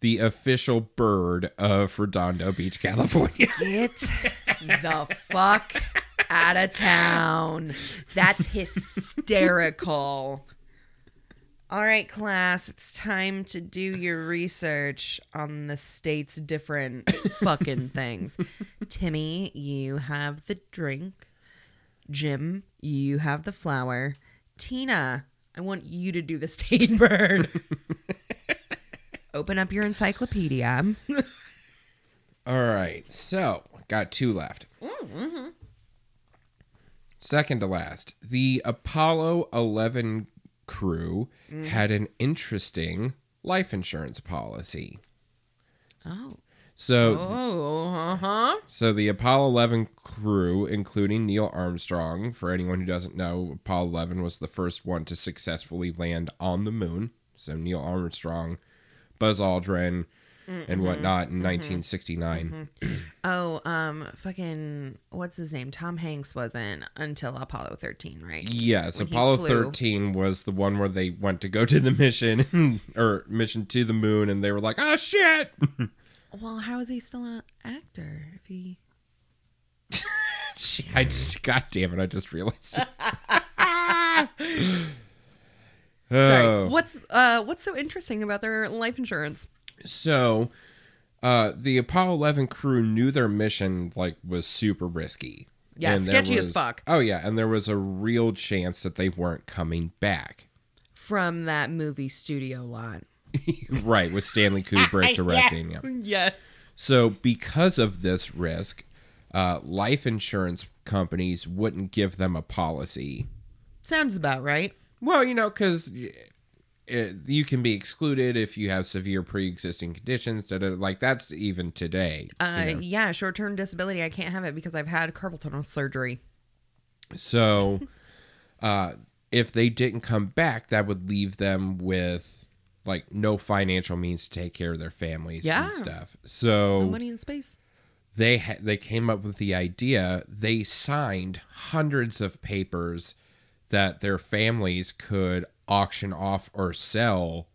the official bird of Redondo Beach, [LAUGHS] California. Get the fuck out of town. That's hysterical. All right, class, it's time to do your research on the state's different fucking things. Timmy, you have the drink. Jim, you have the flower. Tina, I want you to do the state bird. [LAUGHS] Open up your encyclopedia. [LAUGHS] All right, so got two left. Mm, mm-hmm. Second to last, the Apollo 11 crew mm. had an interesting life insurance policy. Oh. So, Oh, uh huh. so the Apollo 11 crew, including Neil Armstrong, for anyone who doesn't know, Apollo 11 was the first one to successfully land on the moon. So Neil Armstrong, Buzz Aldrin, and whatnot in 1969. Oh, um, fucking, what's his name? Tom Hanks wasn't until Apollo 13, right? Yes, When Apollo 13 was the one where they went to go to the [LAUGHS] mission or mission to the moon and they were like, "Oh shit." [LAUGHS] Well, how is he still an actor if he? [LAUGHS] I just, God damn it, I just realized. [LAUGHS] Sorry. oh. What's uh what's so interesting about their life insurance? So, uh the Apollo 11 crew knew their mission like was super risky. Yeah, there sketchy as was- fuck. Oh yeah, and there was a real chance that they weren't coming back. From that movie studio lot. [LAUGHS] right, with Stanley Kubrick [LAUGHS] directing. yeah. Yes. So, because of this risk, uh, life insurance companies wouldn't give them a policy. Sounds about right. Well, you know, because you can be excluded if you have severe pre-existing conditions. Da, da, like that's even today. Uh, yeah, short term disability. I can't have it because I've had carpal tunnel surgery. So, [LAUGHS] uh, if they didn't come back, that would leave them with like no financial means to take care of their families Yeah. and stuff. So No money in space. they ha- they came up with the idea. They signed hundreds of papers that their families could auction off or sell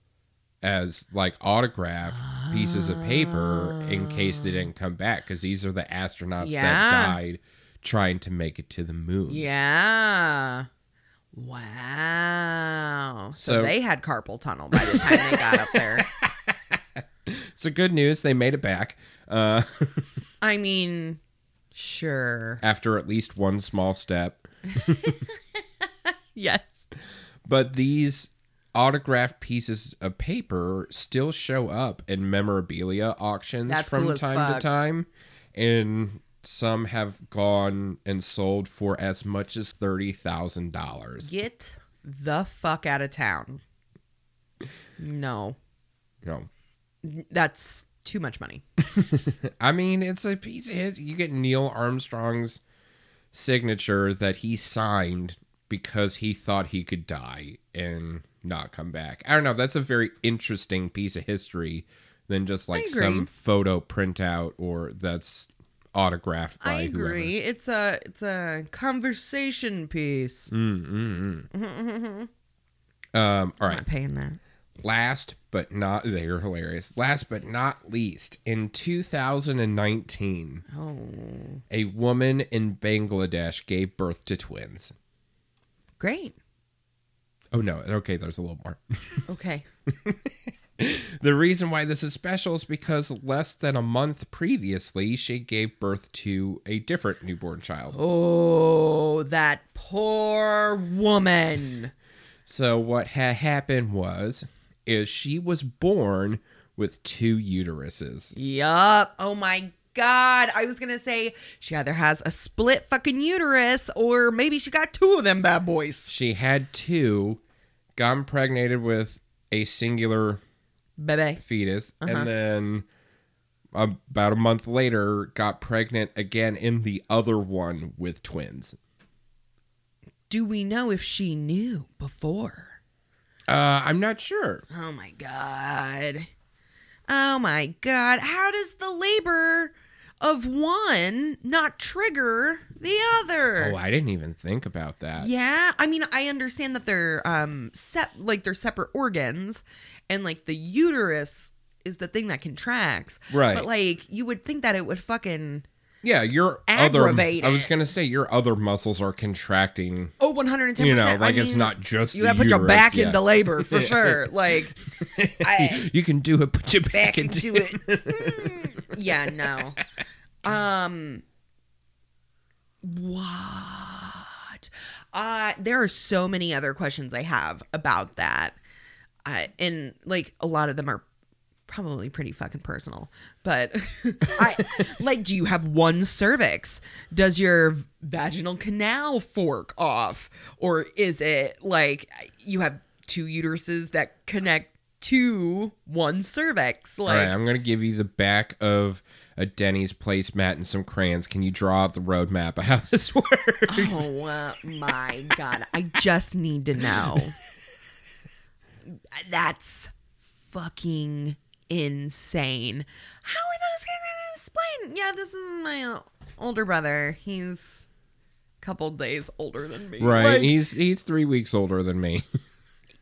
as like autograph pieces of paper in case they didn't come back because these are the astronauts Yeah. that died trying to make it to the moon. Yeah. Wow. So, So- they had carpal tunnel by the time they got up there. [LAUGHS] So good news, they made it back uh, [LAUGHS] I mean, sure. after at least one small step. [LAUGHS] Yes. But these autographed pieces of paper still show up in memorabilia auctions That's from cool time to time. And some have gone and sold for as much as $30,000. Get the fuck out of town. No. Know, That's too much money. [LAUGHS] I mean, it's a piece of his. You get Neil Armstrong's signature that he signed because he thought he could die and not come back. I don't know. That's a very interesting piece of history than just like some photo printout or that's autographed by I whoever. agree. It's a it's a conversation piece. Mm, mm, mm. Um, all right. Not paying that. Last but not, they're hilarious. Last but not least, in 2019, Oh, a woman in Bangladesh gave birth to twins. great. Oh no, okay, there's a little more. [LAUGHS] Okay. [LAUGHS] the reason why this is special is because less than a month previously, she gave birth to a different newborn child. Oh, that poor woman. So what had happened was is she was born with two uteruses. Yup. Oh my god. I was gonna say she either has a split fucking uterus or maybe she got two of them bad boys. She had two, got impregnated with a singular Bebe. fetus, and then about a month later got pregnant again in the other one with twins. Do we know if she knew before? Uh, I'm not sure. Oh my god. Oh my god. How does the labor of one not trigger the other. Oh, I didn't even think about that. Yeah, I mean, I understand that they're um sep like they're separate organs, and like the uterus is the thing that contracts. Right. But like, you would think that it would fucking Yeah, your other. I was gonna say your other muscles are contracting. oh one hundred and ten. You know, like it's not just you gotta put your back yeah. into labor for [LAUGHS] sure. Like, [LAUGHS] I You can do it. Put your back, back into, it. Mm, [LAUGHS] yeah, no. Um, what? Uh, there are so many other questions I have about that. Uh, and like a lot of them are probably pretty fucking personal. But [LAUGHS] I like do you have one cervix? Does your vaginal canal fork off or is it like you have two uteruses that connect to one cervix? Like right, I'm gonna give you the back of a Denny's placemat and some crayons. Can you draw out the roadmap of how [LAUGHS] this works? Oh uh, my god! I just need to know. [LAUGHS] That's fucking insane. How are those guys gonna explain? Yeah, this is my older brother. He's a couple days older than me. Right, Like, he's he's three weeks older than me.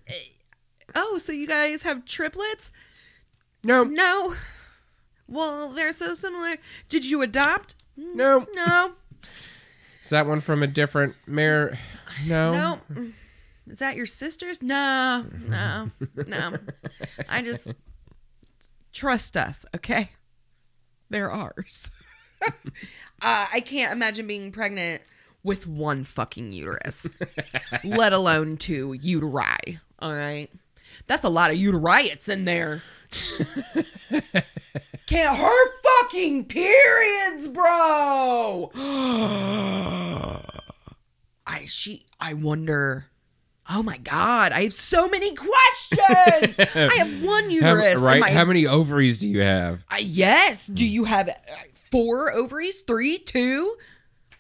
[LAUGHS] oh, so you guys have triplets? no, No. Well, they're so similar. Did you adopt? no. No. [LAUGHS] Is that one from a different mayor? No. No. Is that your sister's? No, no, no. I just trust us, okay? They're ours. [LAUGHS] uh, I can't imagine being pregnant with one fucking uterus, [LAUGHS] let alone two uteri. All right, that's a lot of uterites in there. [LAUGHS] Can't her fucking periods, bro. [GASPS] I she I wonder. Oh my god, I have so many questions. [LAUGHS] I have one How, uterus. right? Am I- How many ovaries do you have? Uh, yes. Do you have uh, four ovaries? Three? Two?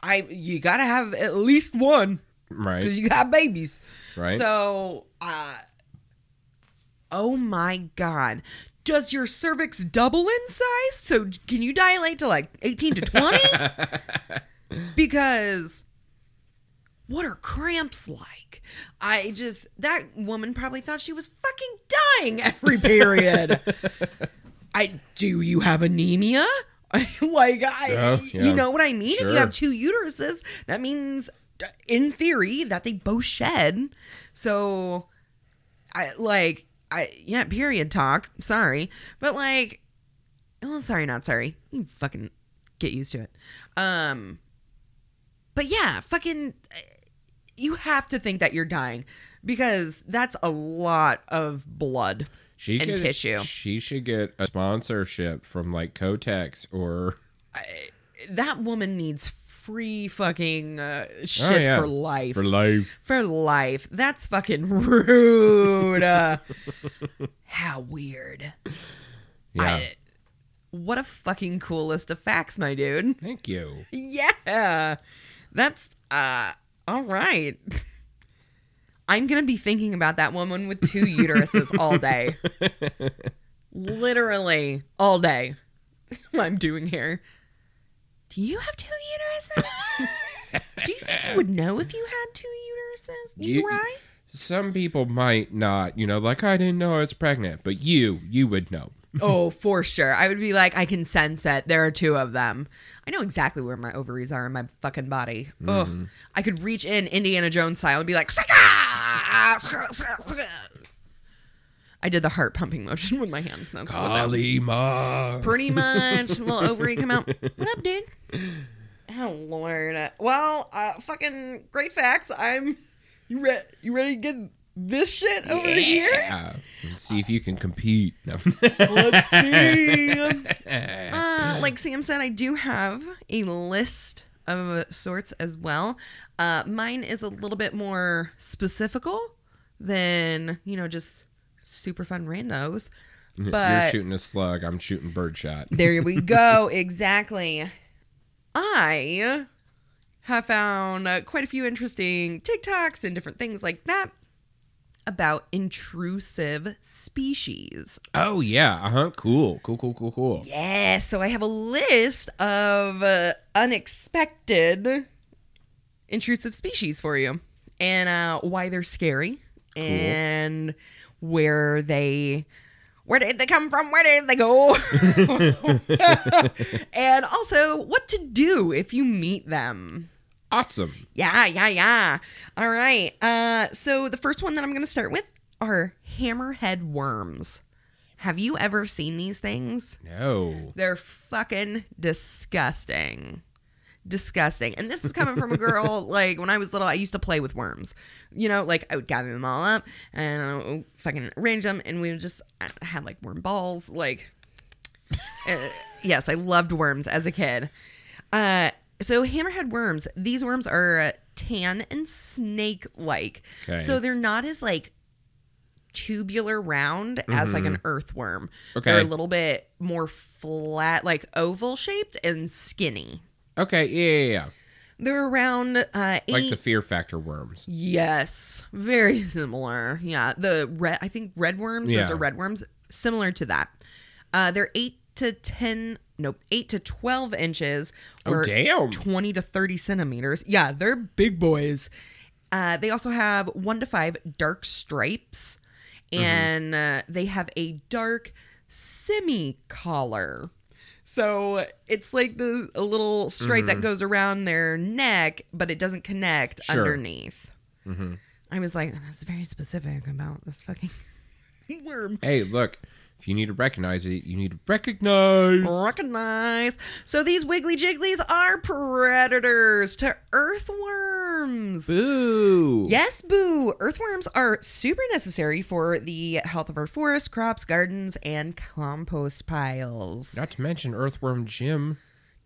I you gotta have at least one Right. because you got babies. Right. So, uh, oh my god. Does your cervix double in size? So can you dilate to like 18 to 20? [LAUGHS] because what are cramps like? I just that woman probably thought she was fucking dying every period. [LAUGHS] I do you have anemia? [LAUGHS] like I Yeah, yeah. you know what I mean? If you have two uteruses, that means in theory that they both shed. So I like I yeah, period talk. Sorry. But like oh sorry, not sorry. You can fucking get used to it. Um but yeah, fucking you have to think that you're dying because that's a lot of blood She and could, tissue. She should get a sponsorship from like Kotex or That woman needs free fucking uh, shit Oh, yeah. for life. for life. for life. That's fucking rude. Uh, [LAUGHS] how weird. Yeah. I- what a fucking cool list of facts, my dude. Thank you. Yeah. That's uh all right. I'm going to be thinking about that woman with two uteruses all day. Literally all day. [LAUGHS] I'm doing here. Do you have two uteruses? Do you think you would know if you had two uteruses? You- Uteri? Some people might not, you know, like I didn't know I was pregnant, but you, you would know. Oh, for sure. I would be like, I can sense it. There are two of them. I know exactly where my ovaries are in my fucking body. Ugh. I could reach in Indiana Jones style and be like, I did the heart pumping motion with my hand. That's what that pretty [LAUGHS] much. little ovary come out. What up, dude? Oh lord. Well, uh, fucking great facts. I'm. You ready? You ready to get this shit over here? Let's see if you can compete. No. Let's see. [LAUGHS] uh, like Sam said, I do have a list of sorts as well. Uh, mine is a little bit more specifical than you know just super fun randos. You're shooting a slug. I'm shooting birdshot. there we [LAUGHS] go. Exactly. I have found uh, quite a few interesting TikToks and different things like that. About intrusive species. Oh yeah. Uh huh. Cool. Cool. Cool. Cool. Cool. Yeah, so I have a list of uh, unexpected intrusive species for you and uh, why they're scary and where they where did they come from where did they go [LAUGHS] [LAUGHS] and also what to do if you meet them Awesome. yeah yeah yeah all right uh so the first one that i'm gonna start with are hammerhead worms have you ever seen these things No. they're fucking disgusting. Disgusting. And this is coming from a girl, [LAUGHS] like, when I was little, I used to play with worms. You know, like, I would gather them all up and I would fucking arrange them, and we would just I had, like, worm balls. Like, uh, [LAUGHS] yes, I loved worms as a kid. Uh, so, hammerhead worms, these worms are uh, tan and snake like. Okay. So, they're not as, like, tubular round as like an earthworm. Okay. They're a little bit more flat, like oval shaped and skinny. Okay. Yeah. Yeah. yeah. They're around uh eight. Like the fear factor worms. yes, very similar. Yeah, the red. I think red worms. Yeah. Those are red worms. Similar to that. Uh, they're eight to ten. Nope, eight to twelve inches. Oh or damn. Twenty to thirty centimeters. Yeah, they're big boys. Uh, they also have one to five dark stripes, and uh, they have a dark semi collar. So it's like the a little stripe that goes around their neck, but it doesn't connect Sure. underneath. I was like, that's very specific about this fucking [LAUGHS] worm. Hey, look. If you need to recognize it, you need to recognize. Recognize. So these wiggly jigglies are predators to earthworms. Boo. Yes, boo. Earthworms are super necessary for the health of our forests, crops, gardens, and compost piles. Not to mention Earthworm Jim.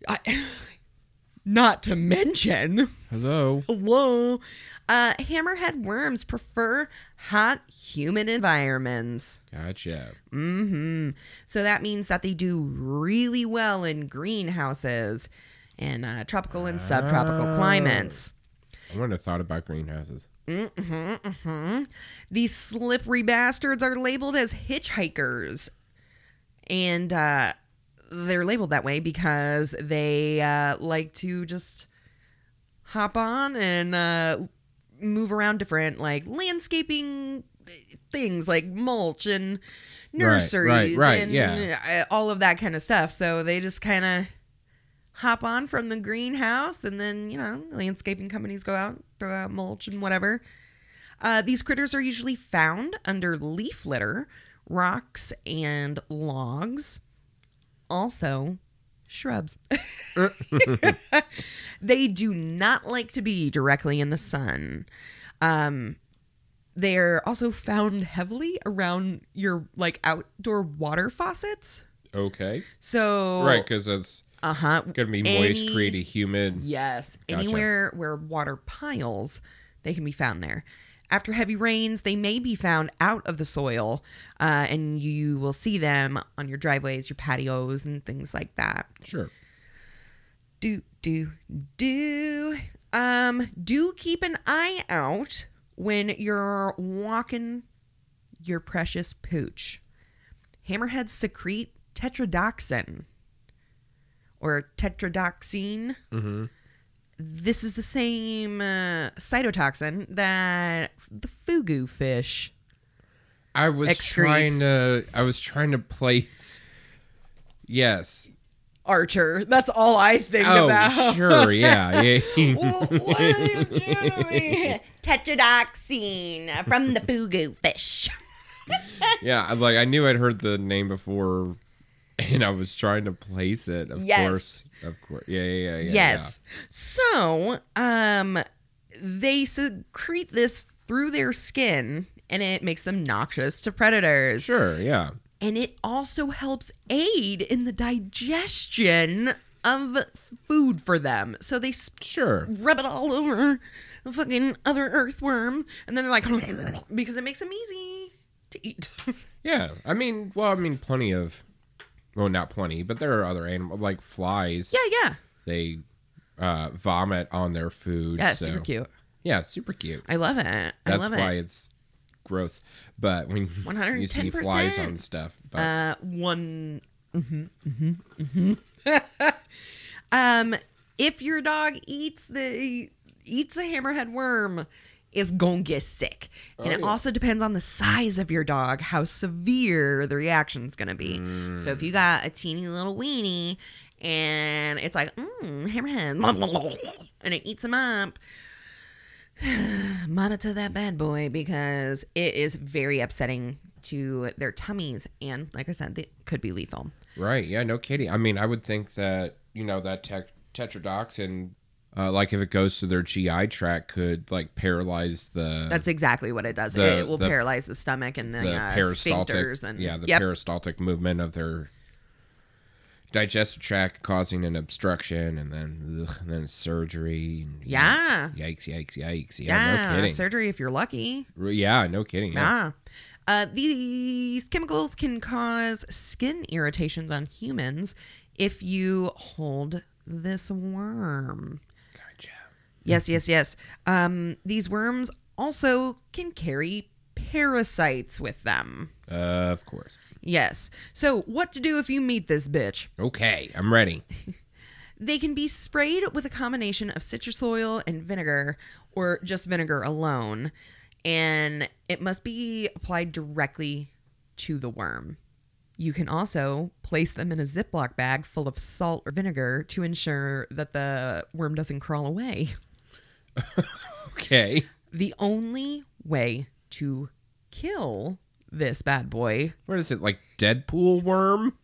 I, [LAUGHS] not to mention, Hello. hello, uh, hammerhead worms prefer hot, humid environments. Gotcha. hmm So that means that they do really well in greenhouses and uh, tropical and subtropical climates. I wouldn't have thought about greenhouses. These slippery bastards are labeled as hitchhikers. And uh, they're labeled that way because they uh, like to just hop on and uh, move around different, like landscaping things like mulch and nurseries right, and yeah. uh, all of that kind of stuff. So they just kind of hop on from the greenhouse and then, you know, landscaping companies go out, throw out mulch and whatever. Uh, these critters are usually found under leaf litter, rocks, and logs. Also, shrubs. [LAUGHS] [LAUGHS] they do not like to be directly in the sun. Um, they're also found heavily around your like outdoor water faucets. Okay. So Right, because it's uh huh, gonna be moist, Any- create a humid. Yes, Gotcha. anywhere where water piles, they can be found there. After heavy rains, they may be found out of the soil, uh, and you will see them on your driveways, your patios, and things like that. Sure. Do do do. Um, do keep an eye out when you're walking your precious pooch. Hammerheads secrete tetrodotoxin or tetrodotoxine. Mm-hmm. This is the same uh, cytotoxin that the fugu fish. I was Excretes. trying to. I was trying to place. Yes. Archer. That's all I think Oh, about. sure. Yeah. [LAUGHS] Yeah. what are you doing? [LAUGHS] Tetrodotoxine from the fugu fish. [LAUGHS] yeah. I- Like I knew I'd heard the name before, and I was trying to place it. Of Yes. course. Of course. Yeah. Yeah. Yeah. yeah yes. So, um, they secrete this through their skin, and it makes them noxious to predators. Sure. Yeah. and it also helps aid in the digestion of food for them. So they s- Sure. rub it all over the fucking other earthworm, and then they're like, because it makes them easy to eat. [LAUGHS] Yeah. I mean, well, I mean, plenty of. Well, not plenty, but there are other animals like flies. yeah, yeah, They uh, vomit on their food. yeah. so- Super cute. Yeah, super cute. I love it. I That's love why it. it's gross. But when [LAUGHS] you see flies on stuff, but Uh, one. hmm hmm hmm [LAUGHS] um, if your dog eats the eats a hammerhead worm, it's gonna get sick, and it yeah. also depends on the size of your dog, how severe the reaction is gonna be. So if you got a teeny little weenie and it's like mm, hammerhead, [LAUGHS] and it eats them up. [SIGHS] Monitor that bad boy because it is very upsetting to their tummies, and like I said, they could be lethal. right, yeah, no kidding. I mean, I would think that you know that tech tetrodotoxin, uh, like if it goes through their GI tract, could like paralyze the That's exactly what it does. The- it will the- paralyze the stomach and the, the uh, sphincters and yeah, the yep. peristaltic movement of their digestive tract, causing an obstruction, and then ugh, and then surgery. and, you know, yeah, yikes, yikes, yikes. Yeah, yeah, no kidding. surgery if you're lucky. Yeah, no kidding. Yeah. Yeah. Uh, these chemicals can cause skin irritations on humans if you hold this worm. Yes, yes, yes. Um, these worms also can carry parasites with them. Uh, of course. Yes. So, what to do if you meet this bitch? Okay, I'm ready. [LAUGHS] They can be sprayed with a combination of citrus oil and vinegar, or just vinegar alone, and it must be applied directly to the worm. You can also place them in a Ziploc bag full of salt or vinegar to ensure that the worm doesn't crawl away. [LAUGHS] [LAUGHS] Okay. The only way to kill this bad boy, What is it, like Deadpool worm?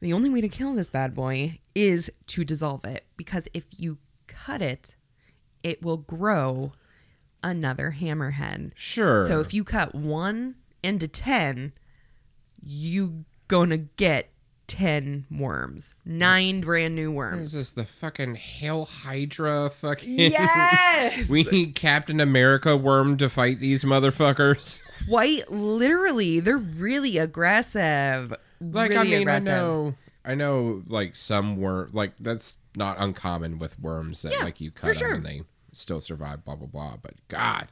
the only way to kill this bad boy is to dissolve it because if you cut it, it will grow another hammerhead. Sure. So if you cut one into 10, you gonna get 10 worms. Nine brand new What is worms. this, the fucking Hail Hydra fucking... [LAUGHS] Yes! we need Captain America worm to fight these motherfuckers. Quite literally, they're really aggressive. Like, really I mean, aggressive. I know... I know, like, some worm... Like, that's not uncommon with worms that, Yeah, like, you cut sure. them and they still survive, blah, blah, blah. But, God...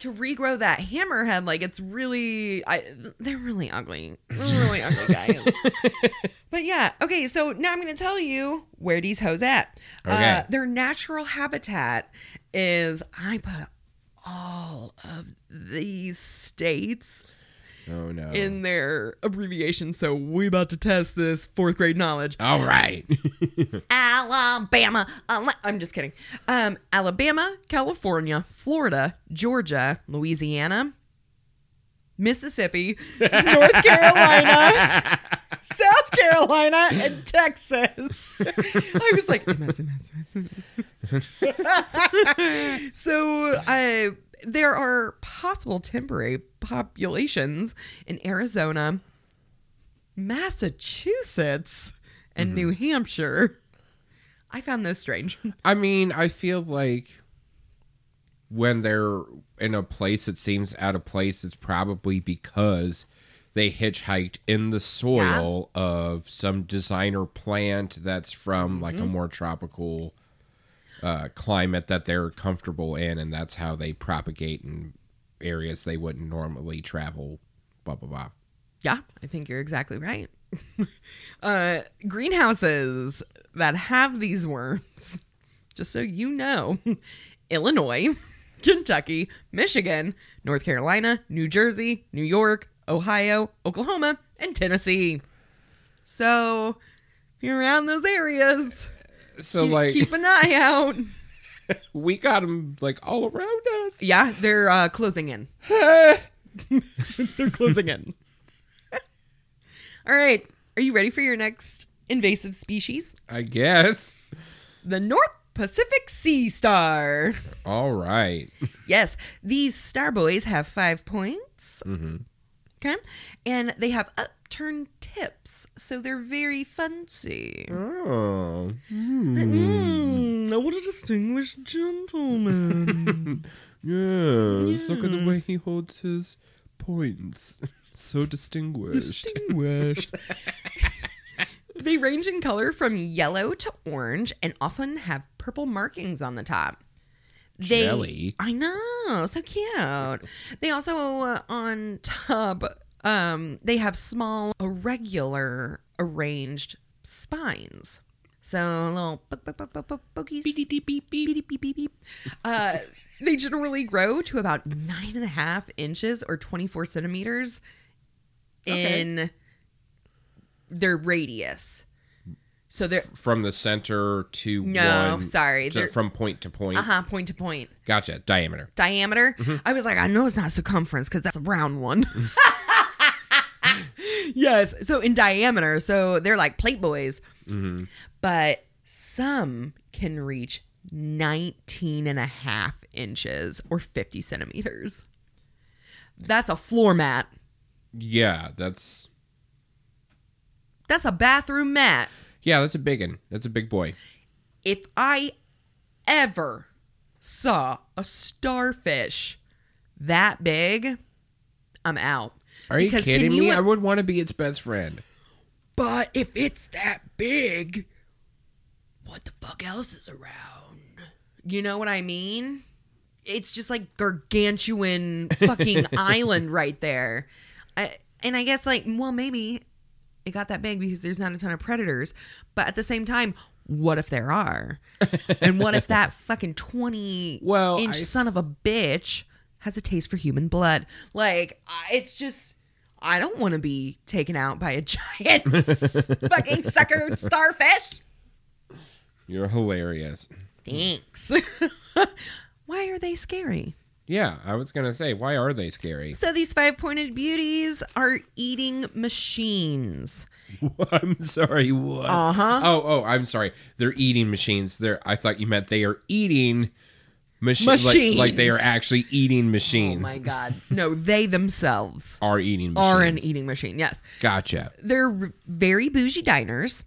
to regrow that hammerhead, like it's really, I they're really ugly, They're really ugly guys. [LAUGHS] but yeah, okay. So now I'm going to tell you where these hoes at. Uh, Okay. their natural habitat is I put all of these states Oh, no. in their abbreviation. So we about to test this fourth grade knowledge. All right. [LAUGHS] Alabama. Ala- I'm just kidding. Um, Alabama, California, Florida, Georgia, Louisiana, Mississippi, North [LAUGHS] Carolina, South Carolina, and Texas. [LAUGHS] I was like, MS, MS, MS. so uh, there are possible temporary populations in Arizona, Massachusetts, and mm-hmm. New Hampshire. I found those strange. [LAUGHS] I mean, I feel like when they're in a place that seems out of place, it's probably because they hitchhiked in the soil of some designer plant that's from like a mm-hmm. more tropical uh, climate that they're comfortable in, and that's how they propagate in areas they wouldn't normally travel. Blah blah blah. Yeah, I think you're exactly right. [LAUGHS] uh, greenhouses that have these worms, [LAUGHS] just so you know, [LAUGHS] Illinois, Kentucky, Michigan, North Carolina, New Jersey, New York, Ohio, Oklahoma, and Tennessee. So, you're around those areas, So keep, like keep an eye out. [LAUGHS] we got them like all around us. Yeah, they're uh, closing in. [LAUGHS] [LAUGHS] they're closing in. All right. Are you ready for your next invasive species? I guess. The North Pacific Sea Star. All right. Yes, these star boys have five points. Mm-hmm. Okay. And they have upturned tips, so they're very fancy. Oh. Mm, what a distinguished gentleman. [LAUGHS] Yes, look at the way he holds his points. [LAUGHS] So distinguished. distinguished. [LAUGHS] they range in color from yellow to orange and often have purple markings on the top. they, Jelly. I know, so cute. They also uh, on top, um, they have small, irregular, arranged spines. So little bookies. Beep, beep, beep, beep, beep, beep, beep. Uh, they generally grow to about nine and a half inches or 24 centimeters in their radius. So they're From the center to No, one. sorry, to- from point to point. uh huh point to point. Gotcha. Diameter. diameter. Mm-hmm. I was like, I know it's not circumference because that's a round one. [LAUGHS] yes. So in diameter, so they're like plate boys. Mm-hmm. But some can reach 19 and a half inches or 50 centimeters. That's a floor mat. Yeah, that's That's a bathroom mat. yeah, that's a big one. That's a big boy. If I ever saw a starfish that big, I'm out. Are you Because kidding you me? I would want to be its best friend. But if it's that big, what the fuck else is around? You know what I mean? It's just like gargantuan fucking [LAUGHS] island right there. I, and I guess like, well, maybe it got that big because there's not a ton of predators. But at the same time, what if there are? [LAUGHS] and what if that fucking 20 Well, inch I- son of a bitch has a taste for human blood? Like, it's just. I don't want to be taken out by a [LAUGHS] giant [LAUGHS] fucking sucker starfish. You're hilarious. Thanks. [LAUGHS] Why are they scary? Yeah, I was gonna say, why are they scary? So these five pointed beauties are eating machines. I'm sorry, what? Uh-huh. Oh, oh, I'm sorry. They're eating machines. They're I thought you meant they are eating machines. Like, like they are actually eating machines. Oh my god. No, they themselves [LAUGHS] Are eating machines. are an eating machine. Yes. Gotcha. They're very bougie diners.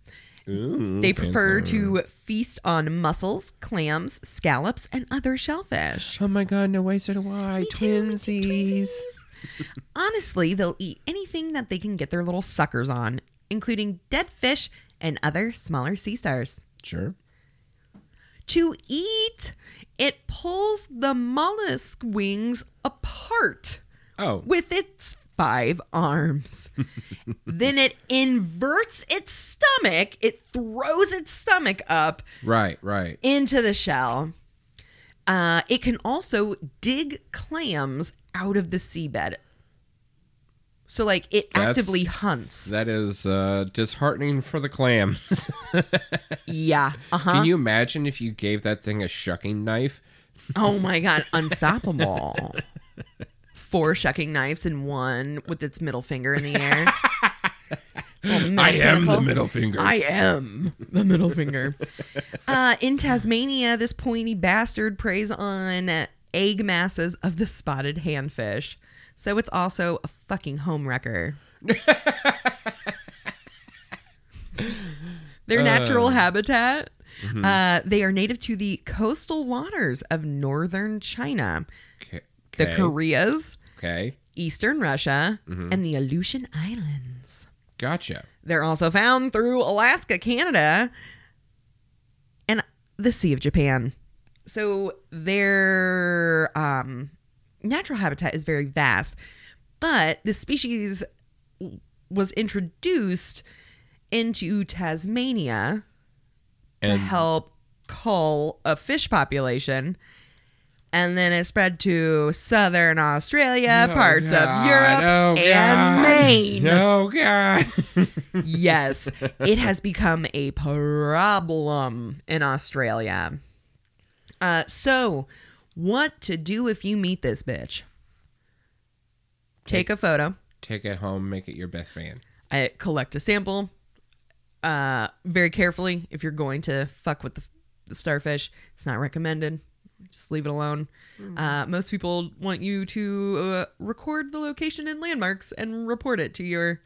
Ooh, They prefer to feast on mussels, clams, scallops, and other shellfish. Oh my god, no way, so do I. Me me too, Twinsies. Honestly, they'll eat anything that they can get their little suckers on, including dead fish and other smaller sea stars. Sure. To eat, it pulls the mollusk wings apart Oh. with its five arms. [LAUGHS] then it inverts its stomach, it throws its stomach up Right, right. into the shell. Uh, it can also dig clams out of the seabed. So, like, it That's- actively hunts. That is uh, disheartening for the clams. [LAUGHS] Yeah. Uh huh. Can you imagine if you gave that thing a shucking knife? Oh my god, [LAUGHS] unstoppable. Four shucking knives and one with its middle finger in the air. [LAUGHS] Middle I am the middle finger. I am the middle finger. Uh, in Tasmania, this pointy bastard preys on egg masses of the spotted handfish. So it's also a fucking home wrecker. [LAUGHS] Their natural habitat. Uh, they are native to the coastal waters of northern China, Okay. the Koreas, Okay. eastern Russia, and the Aleutian Islands. Gotcha. They're also found through Alaska, Canada, and the Sea of Japan. So their um, natural habitat is very vast, but the species was introduced into Tasmania to help cull a fish population. And then it spread to southern Australia, Oh, parts God. of Europe, Oh, and God. Maine. [LAUGHS] Oh god. [LAUGHS] Yes, it has become a problem in Australia. Uh, so, what to do if you meet this bitch? Take a photo, Take it home, make it your best fan. I collect a sample uh, very carefully. If you're going to fuck with the, the starfish, it's not recommended. Just leave it alone. Uh, most people want you to uh, record the location and landmarks and report it to your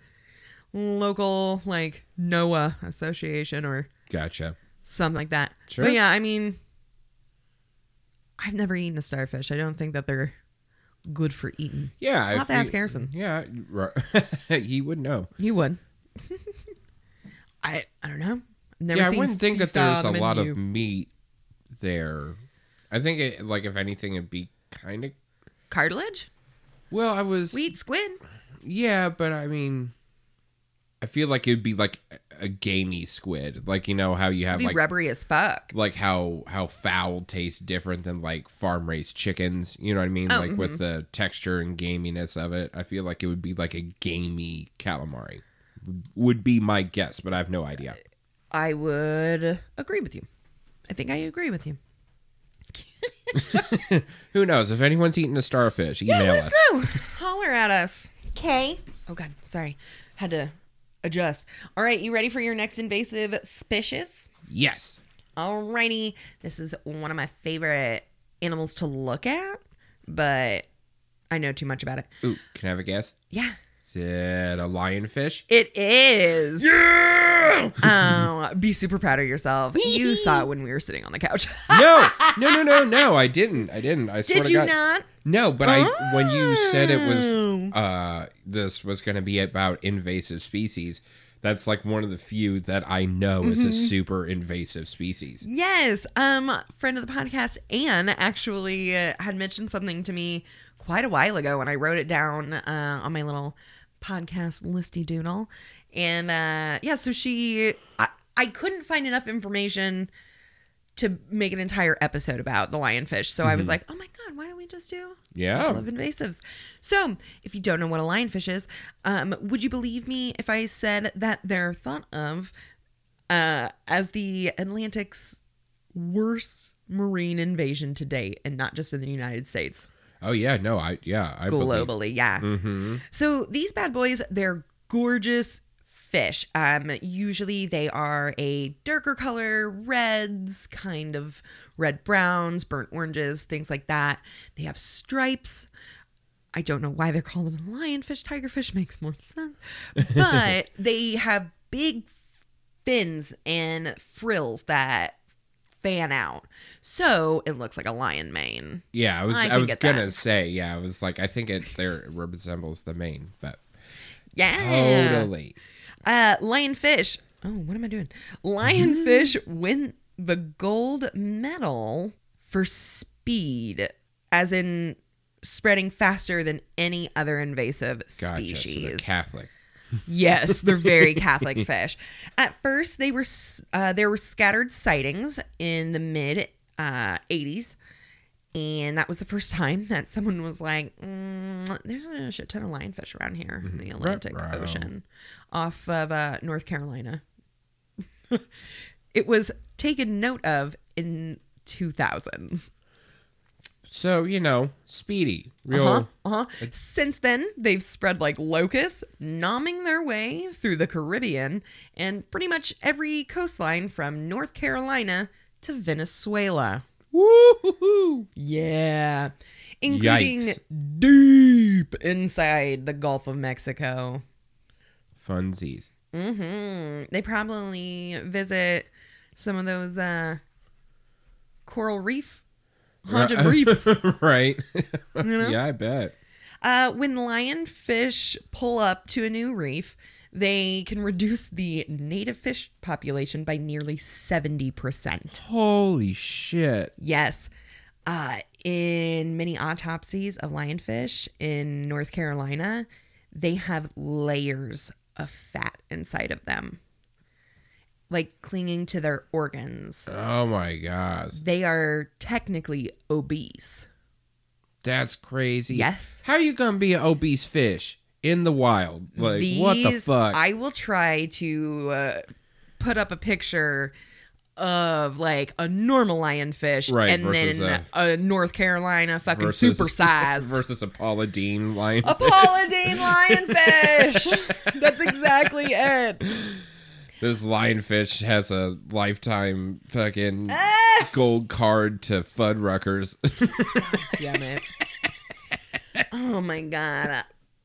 local, like, NOAA association or Gotcha. something like that. Sure. But yeah, I mean, I've never eaten a starfish. I don't think that they're good for eating. Yeah. I'll have to ask Harrison. Yeah. Right. [LAUGHS] he would know. You would. [LAUGHS] I I don't know. Never yeah, I wouldn't think that there's a lot of meat there. I think it like if anything it'd be kind of Cartilage? well. I was We eat squid. yeah, but I mean, I feel like it'd be like a- a gamey squid, like you know how you have Be like rubbery as fuck. like how how fowl tastes different than like farm raised chickens. You know what I mean? Oh, like with mm-hmm. the texture and gaminess of it, I feel like it would be like a gamey calamari. Would be my guess, but I have no idea. I would agree with you. I think I agree with you. [LAUGHS] Who knows? If anyone's eaten a starfish, email Yeah, us. let's know. Holler at us. Okay. Oh god, sorry. Had to adjust. All right, you ready for your next invasive species? Yes. Alrighty. This is one of my favorite animals to look at, but I know too much about it. Ooh, can I have a guess? Yeah. Is it a lionfish? It is. Yeah. Oh, be super proud of yourself. You saw it when we were sitting on the couch. no, no, no, no, [LAUGHS] no. I didn't. I didn't. I swear Did to you God. not? No, but I when you said it Oh. was uh this was going to be about invasive species, that's like one of the few that I know is Mm-hmm. a super invasive species. Yes. Um, friend of the podcast, Anne, actually uh, had mentioned something to me quite a while ago, and I wrote it down uh, on my little podcast listy doodle. And uh, yeah, so she, I, I couldn't find enough information to make an entire episode about the lionfish. So I was like, oh my god, why don't we just do Yeah. of invasives. So, if you don't know what a lionfish is, um, would you believe me if I said that they're thought of uh, as the Atlantic's worst marine invasion to date, and not just in the United States, Oh yeah, no, I yeah, I believe. globally? Yeah. So these bad boys, they're gorgeous fish. Um, usually they are a darker color, reds, kind of red browns, burnt oranges, things like that. They have stripes. I don't know why they're called a lionfish. Tigerfish makes more sense, [LAUGHS] but they have big fins and frills that fan out, so it looks like a lion mane. Yeah, I was I I, was gonna that. say yeah, I was like I think it there resembles the mane, but Yeah, totally. Uh, lionfish. Oh, what am I doing? Lionfish win the gold medal for speed, as in spreading faster than any other invasive Gotcha. So species. Catholic. Yes, they're very [LAUGHS] Catholic fish. At first, they were uh, there were scattered sightings in the mid uh, '80s, and that was the first time [LAUGHS] that someone was like, mm, "There's a shit ton of lionfish around here in the Atlantic Ruh-roh. Ocean, off of uh, North Carolina." [LAUGHS] it was taken note of in 2000. So you know, speedy, real. Uh-huh, uh-huh. Since then, they've spread like locusts, nomming their way through the Caribbean and pretty much every coastline from North Carolina to Venezuela. Woo-hoo-hoo. Yeah. Including Yikes. deep inside the Gulf of Mexico. Funsies. hmm They probably visit some of those uh, coral reef haunted reefs. right. [LAUGHS] know? Yeah, I bet. Uh, when lionfish pull up to a new reef, they can reduce the native fish population by nearly 70%. Holy shit. Yes. Uh, in many autopsies of lionfish in North Carolina, they have layers of fat inside of them, like clinging to their organs. Oh my gosh. They are technically obese. That's crazy. Yes. How are you gonna be an obese fish in the wild? Like what the fuck? I will try to uh, put up a picture of like a normal lionfish Right, and then a, North Carolina fucking versus supersized. [LAUGHS] versus a Paula Deen lion. a Paula Deen lionfish. [LAUGHS] That's exactly it. This lionfish has a lifetime fucking Ah! gold card to Fuddruckers. [LAUGHS] Damn it. Oh my god.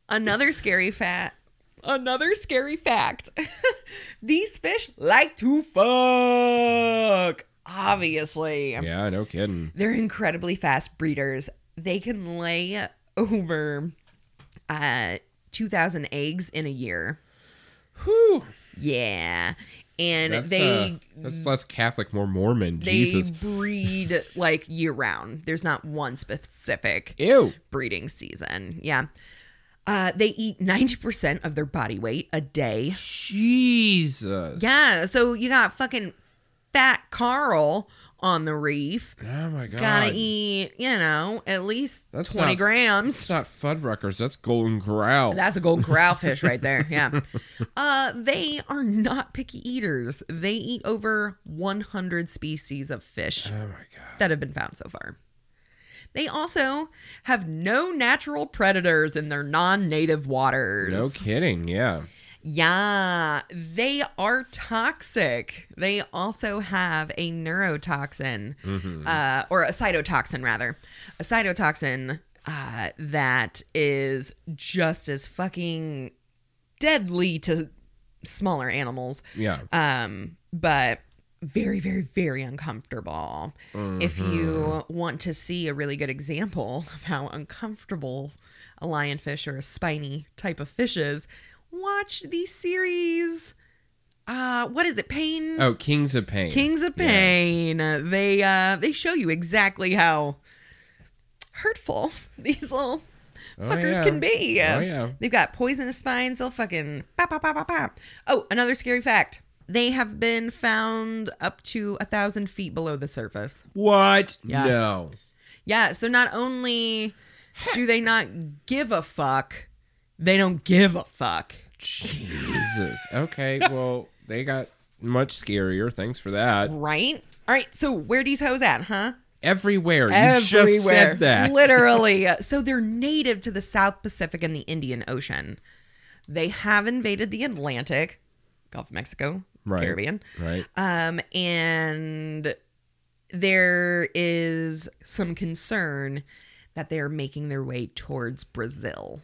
Another scary fact. Another scary fact. [LAUGHS] These fish like to fuck. Obviously. yeah, no kidding. They're incredibly fast breeders. They can lay over uh 2000 eggs in a year. Whew. Yeah. and That's, they uh, that's less Catholic, more Mormon. they Jesus. breed like year round. There's not one specific Ew. breeding season. Yeah. Uh, they eat 90% of their body weight a day. Jesus. Yeah. So you got fucking fat Carl on the reef. Oh my god. Gotta eat, you know, at least That's 20 not- grams. It's not Fuddruckers. That's Golden Corral. That's a golden corral fish right there. [LAUGHS] Yeah. Uh, they are not picky eaters. They eat over 100 species of fish oh my god. that have been found so far. They also have no natural predators in their non native waters. No kidding. Yeah. Yeah, they are toxic. They also have a neurotoxin, uh, or a cytotoxin, rather. A cytotoxin uh, that is just as fucking deadly to smaller animals. Yeah. Um, but very, very, very uncomfortable. If you want to see a really good example of how uncomfortable a lionfish or a spiny type of fish is, watch the series. Uh, what is it? Pain. oh, Kings of Pain. Kings of Yes. Pain. They uh they show you exactly how hurtful [LAUGHS] these little fuckers yeah. can be. Oh, yeah. They've got poisonous spines. They'll fucking pop, pop, pop, pop, pop. Oh, another scary fact. They have been found up to a thousand feet below the surface. What? Yeah. No. Yeah, so not only do they not give a fuck, they don't give a fuck. Jesus. Okay. Well, they got much scarier. Thanks for that. Right? All right, so where these hoes at, huh? Everywhere. You Everywhere. just said that. [LAUGHS] Literally. So they're native to the South Pacific and the Indian Ocean. They have invaded the Atlantic, Gulf of Mexico, Right. Caribbean. Right. Um, and there is some concern that they are making their way towards Brazil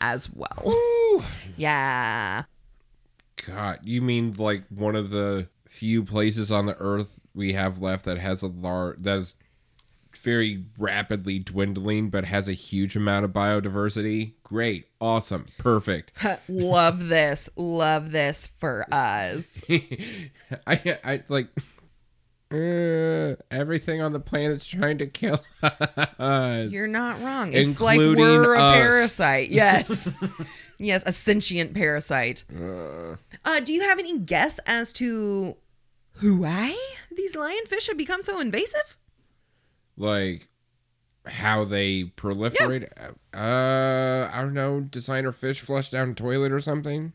as well. Yeah. God, you mean like one of the few places on the earth we have left that has a large that is very rapidly dwindling but has a huge amount of biodiversity? Great. Awesome. Perfect. [LAUGHS] Love this. Love this for us. [LAUGHS] I I like uh, everything on the planet's trying to kill us. You're not wrong. It's like we're a us. parasite. Yes. [LAUGHS] yes, a sentient parasite. Uh, do you have any guess as to why these lionfish have become so invasive? like how they proliferate. Uh, I don't know. Designer fish flush down toilet or something.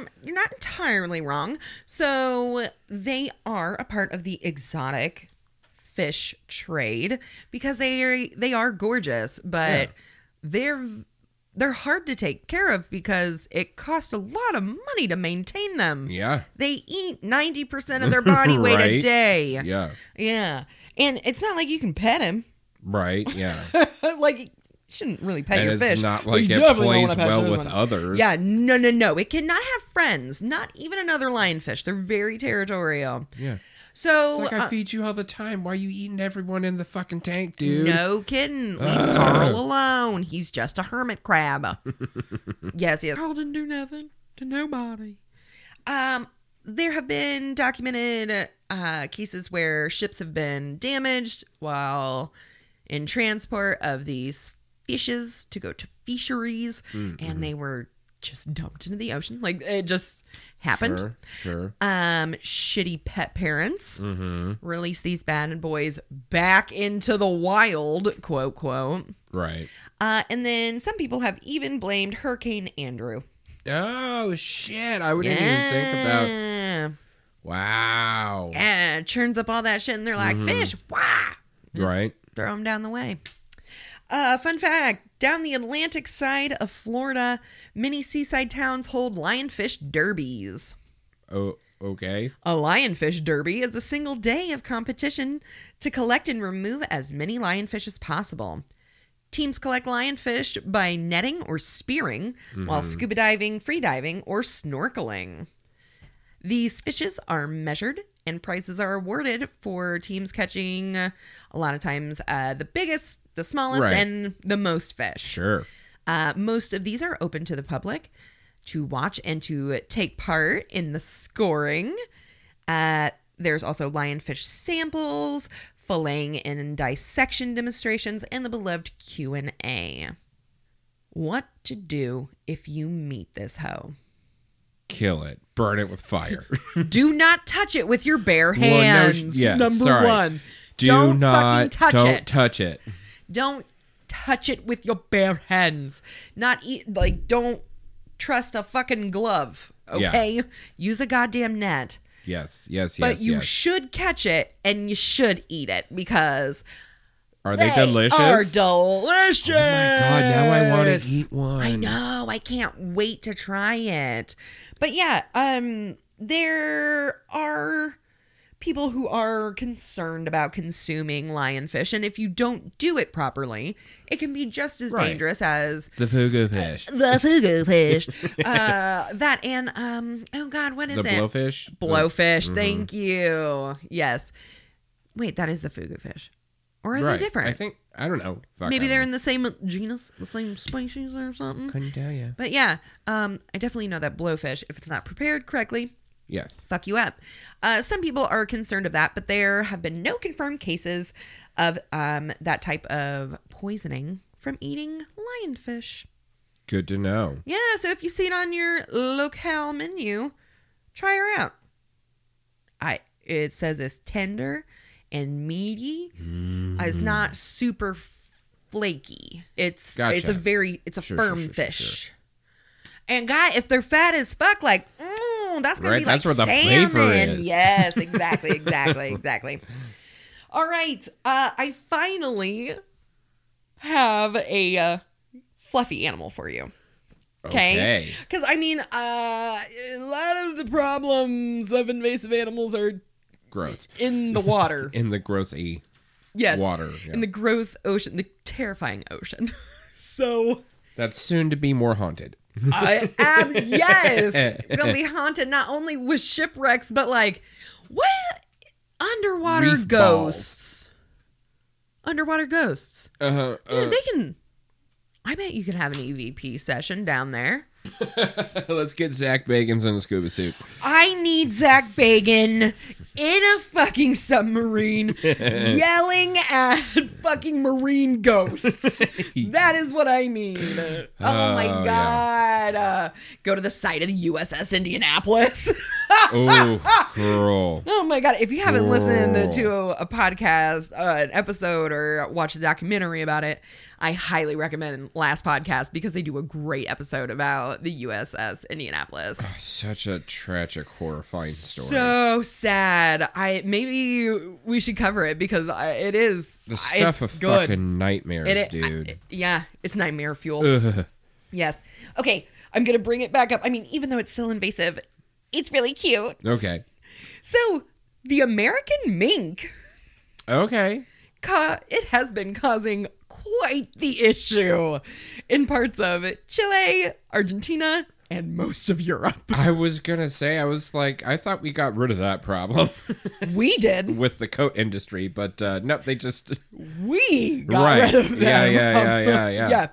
Um, you're not entirely wrong. So they are a part of the exotic fish trade because they are they are gorgeous, but Yeah. they're they're hard to take care of because it costs a lot of money to maintain them. Yeah. They eat 90% of their body [LAUGHS] weight a day. Yeah. Yeah. And it's not like you can pet him. Right. Yeah. [LAUGHS] like shouldn't really pet and your it's fish. not like you it definitely don't plays wanna pet well with one. others. Yeah, no, no, no. It cannot have friends. Not even another lionfish. They're very territorial. Yeah. So, It's like I uh, feed you all the time. Why are you eating everyone in the fucking tank, dude? no kidding. Leave Carl alone. He's just a hermit crab. [LAUGHS] yes, yes. Carl didn't do nothing to nobody. Um, there have been documented uh, cases where ships have been damaged while in transport of these fishes to go to fisheries, and they were just dumped into the ocean. Like it just happened. Sure. Sure. um shitty pet parents mm-hmm. release these bad boys back into the wild quote quote Right. uh and then some people have even blamed hurricane andrew Oh shit! I wouldn't even think about. Wow. yeah churns up all that shit and they're like fish wah Just Right. throw them down the way uh fun fact down the atlantic side of florida many seaside towns hold lionfish derbies Oh. Okay. A lionfish derby is a single day of competition to collect and remove as many lionfish as possible. Teams collect lionfish by netting or spearing, while scuba diving, free diving, or snorkeling. These fishes are measured and prizes are awarded for teams catching uh, a lot of times uh, the biggest, the smallest, Right. and the most fish. Sure. Uh, most of these are open to the public. to watch and to take part in the scoring. Uh, there's also lionfish samples, filleting and dissection demonstrations, and the beloved Q and A. What to do if you meet this hoe? Kill it. Burn it with fire. [LAUGHS] Do not touch it with your bare Well, no hands. number sorry. one. Do Don't not fucking touch it. don't it. touch it. Don't touch it with your bare hands. Not eat like don't trust a fucking glove. Yeah. Okay, use a goddamn net. Yes, yes, yes. But you yes. should catch it and you should eat it because Are they, they delicious? Are delicious. oh my god! Now I want to eat one. I know. I can't wait to try it. But yeah, um there are people who are concerned about consuming lionfish and if you don't do it properly, it can be just as Right. dangerous as The fugu fish. the fugu fish. [LAUGHS] uh that and um oh god, what is The it? blowfish. Blowfish. Mm-hmm. Thank you. Yes. Wait, that is the fugu fish. Or are right. they different? I think I don't know. Fuck, Maybe they're don't in the same genus, the same species or something. know. Couldn't tell you. But yeah, um, I definitely know that blowfish, if it's not prepared correctly, Yes. fuck you up. Uh, some people are concerned of that, but there have been no confirmed cases of um, that type of poisoning from eating lionfish. Good to know. Yeah, so if you see it on your locale menu, try her out. I it says it's tender and meaty. Uh, It's not super flaky. It's Gotcha. it's a very it's a Sure, firm sure, sure, fish. And guy, if they're fat as fuck, like mm, that's gonna Right, be like that's where the salmon. flavor is. Yes, exactly, [LAUGHS] exactly, exactly. All right, uh, I finally have a uh, fluffy animal for you. Okay. Okay. Because I mean, uh, a lot of the problems of invasive animals are Gross. in the water. [LAUGHS] In the gross e. yes, water, yeah. in the gross ocean, the terrifying ocean. [LAUGHS] so That's soon to be more haunted. I am yes, [LAUGHS] gonna be haunted not only with shipwrecks, but like what underwater Reef ghosts. Underwater ghosts. Uh, Yeah, uh, they can. I bet you can have an EVP session down there. [LAUGHS] let's get Zach Bagans in a scuba suit. I need Zach Bagan in a fucking submarine [LAUGHS] yelling at fucking marine ghosts. [LAUGHS] that is what I need. Oh, my Oh, god. Uh, go to the site of the USS Indianapolis. [LAUGHS] Oh, girl. oh my god. If you haven't listened to a, a podcast, uh, an episode, or watched a documentary about it, I highly recommend last podcast because they do a great episode about the USS Indianapolis. Such a tragic, horrifying story. So sad. I maybe we should cover it because I, it is the stuff of good. fucking nightmares, It- it- dude. I- yeah, it's nightmare fuel. Ugh. Yes. Okay, I'm gonna bring it back up. I mean, even though it's still invasive, it's really cute. Okay. So the American mink, Okay. ca- it has been causing quite the issue in parts of Chile, Argentina, and most of Europe. I was gonna say, I was like, I thought we got rid of that problem [LAUGHS] We did. with the coat industry, but uh, no, they just we got Right. rid of them. Yeah, yeah, yeah, [LAUGHS] yeah, yeah. yeah.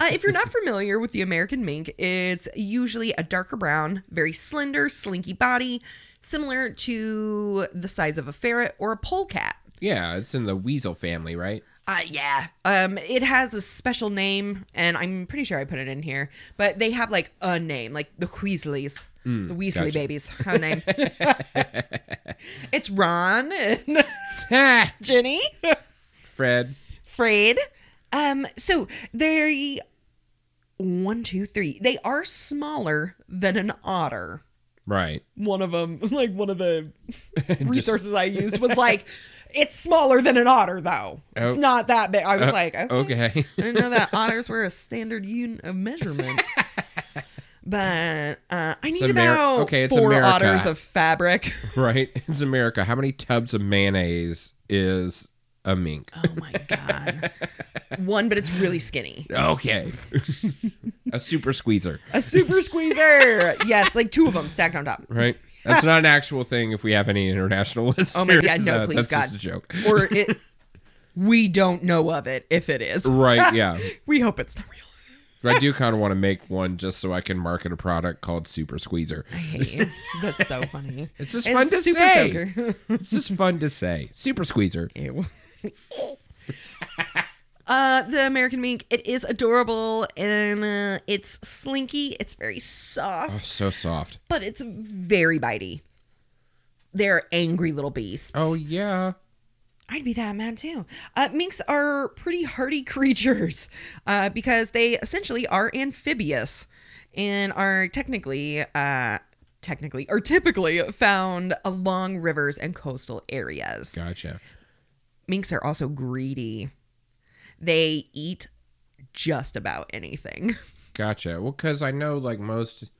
Uh, if you're not familiar with the American mink, it's usually a darker brown, very slender, slinky body, similar to the size of a ferret or a polecat. yeah, it's in the weasel family, right? Uh, yeah. Um, it has a special name, and I'm pretty sure I put it in here. But they have like a name, like the Weasleys, the Weasley gotcha. babies have a name. [LAUGHS] it's Ron and [LAUGHS] Ginny. Fred. Fred. Um, so they one, two, three. They are smaller than an otter. Right. One of them, [LAUGHS] like one of the resources I used was like, it's smaller than an otter, though. It's Oh. not that big. I was Uh, like, okay. okay. [LAUGHS] I didn't know that otters were a standard unit of measurement. [LAUGHS] but uh, I need Amer- about okay, it's four America. otters of fabric. [LAUGHS] right. It's America. How many tubs of mayonnaise is a mink? oh my god, one, but it's really skinny. Okay. A super squeezer, A super squeezer. yes, like two of them stacked on top. right? That's not an actual thing if we have any international [LAUGHS] listeners. Oh my God, no, Uh, please, That's God. just a joke. Or it. We don't know of it if it is. Right, [LAUGHS] yeah. We hope it's not real. But I do kind of want to make one just so I can market a product called Super Squeezer. I hate you. That's so funny. It's just And fun to Super say. It's just fun to say. Super Squeezer. Ew. [LAUGHS] Uh, the American mink, it is adorable and uh, it's slinky. It's very soft, Oh, so soft. but it's very bitey. They're angry little beasts. Oh yeah. I'd be that mad too. Uh, minks are pretty hardy [LAUGHS] creatures uh, because they essentially are amphibious and are technically, uh, technically, or typically found along rivers and coastal areas. Gotcha. Minks are also greedy. They eat just about anything. [LAUGHS] Gotcha. Well, because I know like most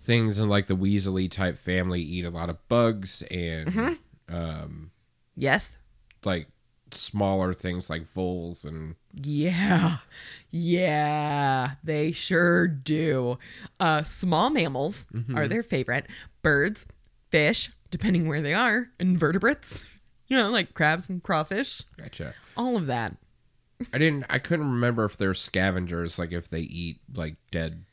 things in like the Weasley type family eat a lot of bugs and um Yes. like smaller things like voles and Yeah. Yeah, they sure do. Uh small mammals are their favorite. Birds, fish, depending where they are, invertebrates, [LAUGHS] you know, like crabs and crawfish, gotcha. all of that. I didn't. I couldn't remember if they're scavengers, like if they eat like dead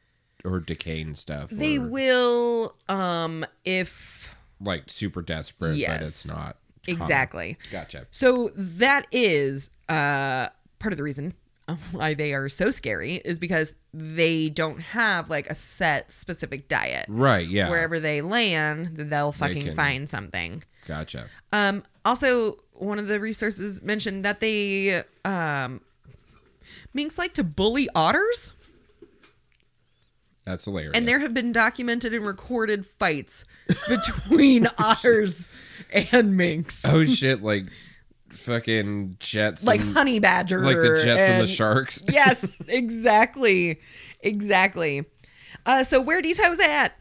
or decaying stuff. They or, will um if like super desperate, but Yes. it's not common. exactly. Gotcha. So that is uh, part of the reason why they are so scary is because they don't have like a set specific diet. Right. Yeah. Wherever they land, they'll fucking can- find something. Gotcha. Um, also, one of the resources mentioned that they um, minks like to bully otters, That's hilarious. and there have been documented and recorded fights between [LAUGHS] otters and minks, oh shit! Like fucking jets. like and, honey badger, like the jets and, the sharks. yes, [LAUGHS] exactly. Exactly. Uh, so where these hoes at?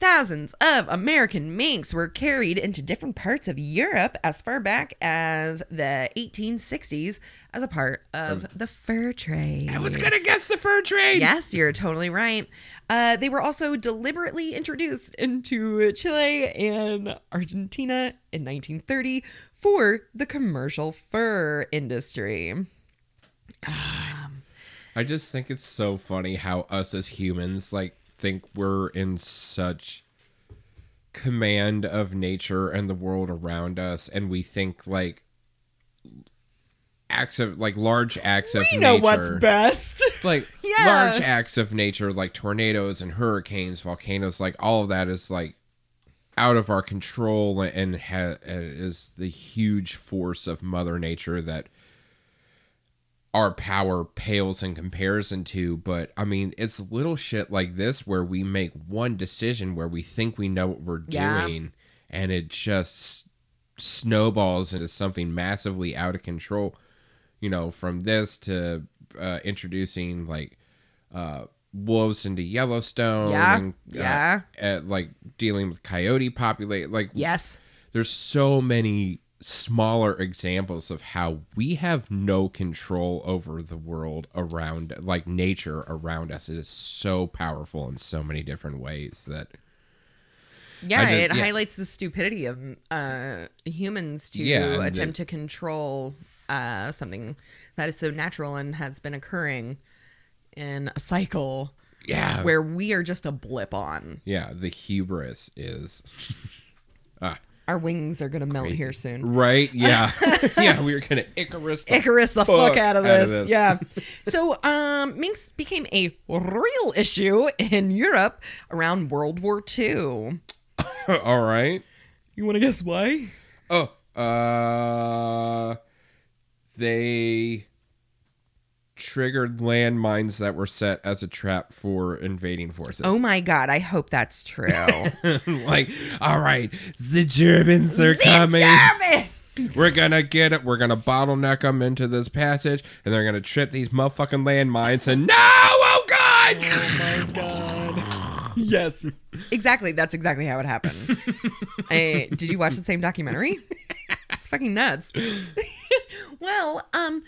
Thousands of American minks were carried into different parts of Europe as far back as the 1860s as a part of the fur trade. I was gonna guess the fur trade. Yes, you're totally right. Uh, they were also deliberately introduced into Chile and Argentina in 1930 for the commercial fur industry. [SIGHS] I just think it's so funny how us as humans like think we're in such command of nature and the world around us and we think like acts of like large acts of You nature know what's best. [LAUGHS] like [LAUGHS] Yeah. large acts of nature like tornadoes and hurricanes volcanoes like all of that is like out of our control and ha- is the huge force of mother nature that our power pales in comparison to but i mean it's little shit like this where we make one decision where we think we know what we're Yeah. doing and it just snowballs into something massively out of control you know from this to uh, introducing like uh wolves into yellowstone Yeah, and, uh, yeah. at, like dealing with coyote populate like yes. there's so many smaller examples of how we have no control over the world around like nature around us it is so powerful in so many different ways that Yeah, just- it yeah. highlights the stupidity of uh, humans to Yeah, attempt the- to control uh, something that is so natural and has been occurring in a cycle yeah where we are just a blip on. yeah the hubris is [LAUGHS] ah Our wings are going to melt here soon. right [LAUGHS] yeah [LAUGHS] yeah we are gonna icarus the Icarus the fuck fuck out of out of this. Yeah. [LAUGHS] so, um, minks became a real issue in Europe around World War II. all right You want to guess why? oh uh they triggered landmines that were set as a trap for invading forces Oh my god, I hope that's true. [LAUGHS] like, all right, the Germans are coming. German! We're gonna get it. We're gonna bottleneck them into this passage, and they're gonna trip these motherfucking landmines. And no, oh god! Oh my god! [LAUGHS] Yes. Exactly. That's exactly how it happened. [LAUGHS] I, did you watch the same documentary? It's fucking nuts. well, um,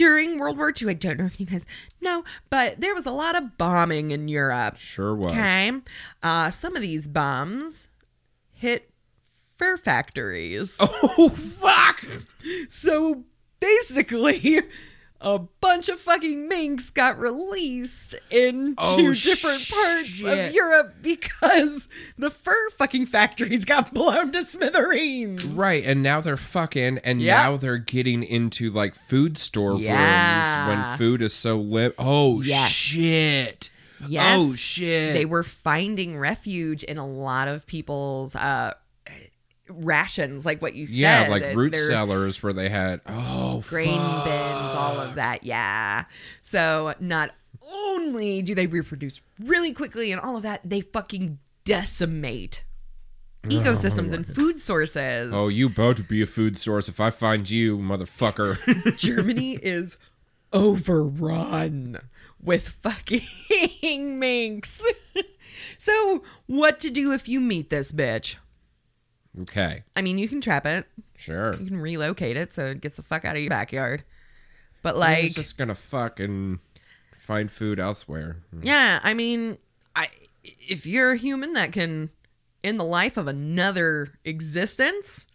during World War II, I don't know if you guys know, but there was a lot of bombing in Europe. Sure was. Okay. Uh, some of these bombs hit fur factories. [LAUGHS] Oh fuck! So basically, a bunch of fucking minks got released into Oh, different parts shit. of Europe because the fur fucking factories got blown to smithereens. Right, and now they're fucking, and Yep. now they're getting into like food store Yeah. rooms when food is so lit. Oh Yes. shit! Yes. Oh shit! They were finding refuge in a lot of people's uh, rations, like what you said. yeah, like root cellars where they had oh grain fuck. bins, all of that. Yeah. So not only do they reproduce really quickly and all of that, they fucking decimate oh, ecosystems and food sources. Oh, you about to be a food source if I find you, motherfucker. [LAUGHS] Germany is overrun with fucking [LAUGHS] minks. [LAUGHS] so, what to do if you meet this bitch? Okay, I mean, you can trap it, sure. you can relocate it so it gets the fuck out of your backyard. But, like, just gonna fuck and find food elsewhere. yeah, I mean, I if you're a human that can, in the life of another existence,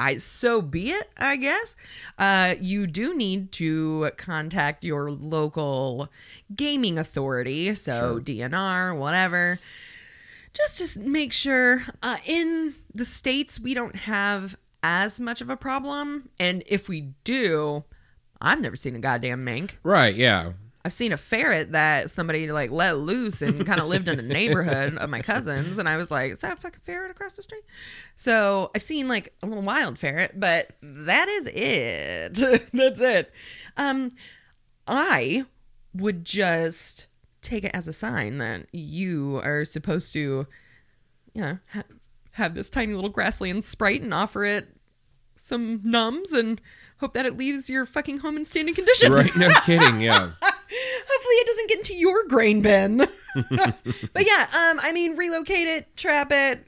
I so be it. I guess uh, you do need to contact your local gaming authority, so DNR, whatever, just to make sure. Uh, in the states, we don't have as much of a problem, and if we do, I've never seen a goddamn mink. Right? Yeah. I've seen a ferret that somebody like let loose and kind of lived in a [LAUGHS] neighborhood of my cousins, and I was like, "Is that a fucking ferret across the street?" So I've seen like a little wild ferret, but that is it. [LAUGHS] That's it. Um, I would just take it as a sign that you are supposed to, you know, ha- have this tiny little grassland sprite and offer it some numbs and hope that it leaves your fucking home in standing condition. Right? No [LAUGHS] kidding. Yeah. Hopefully it doesn't get into your grain bin. [LAUGHS] but yeah, um, I mean, relocate it, trap it.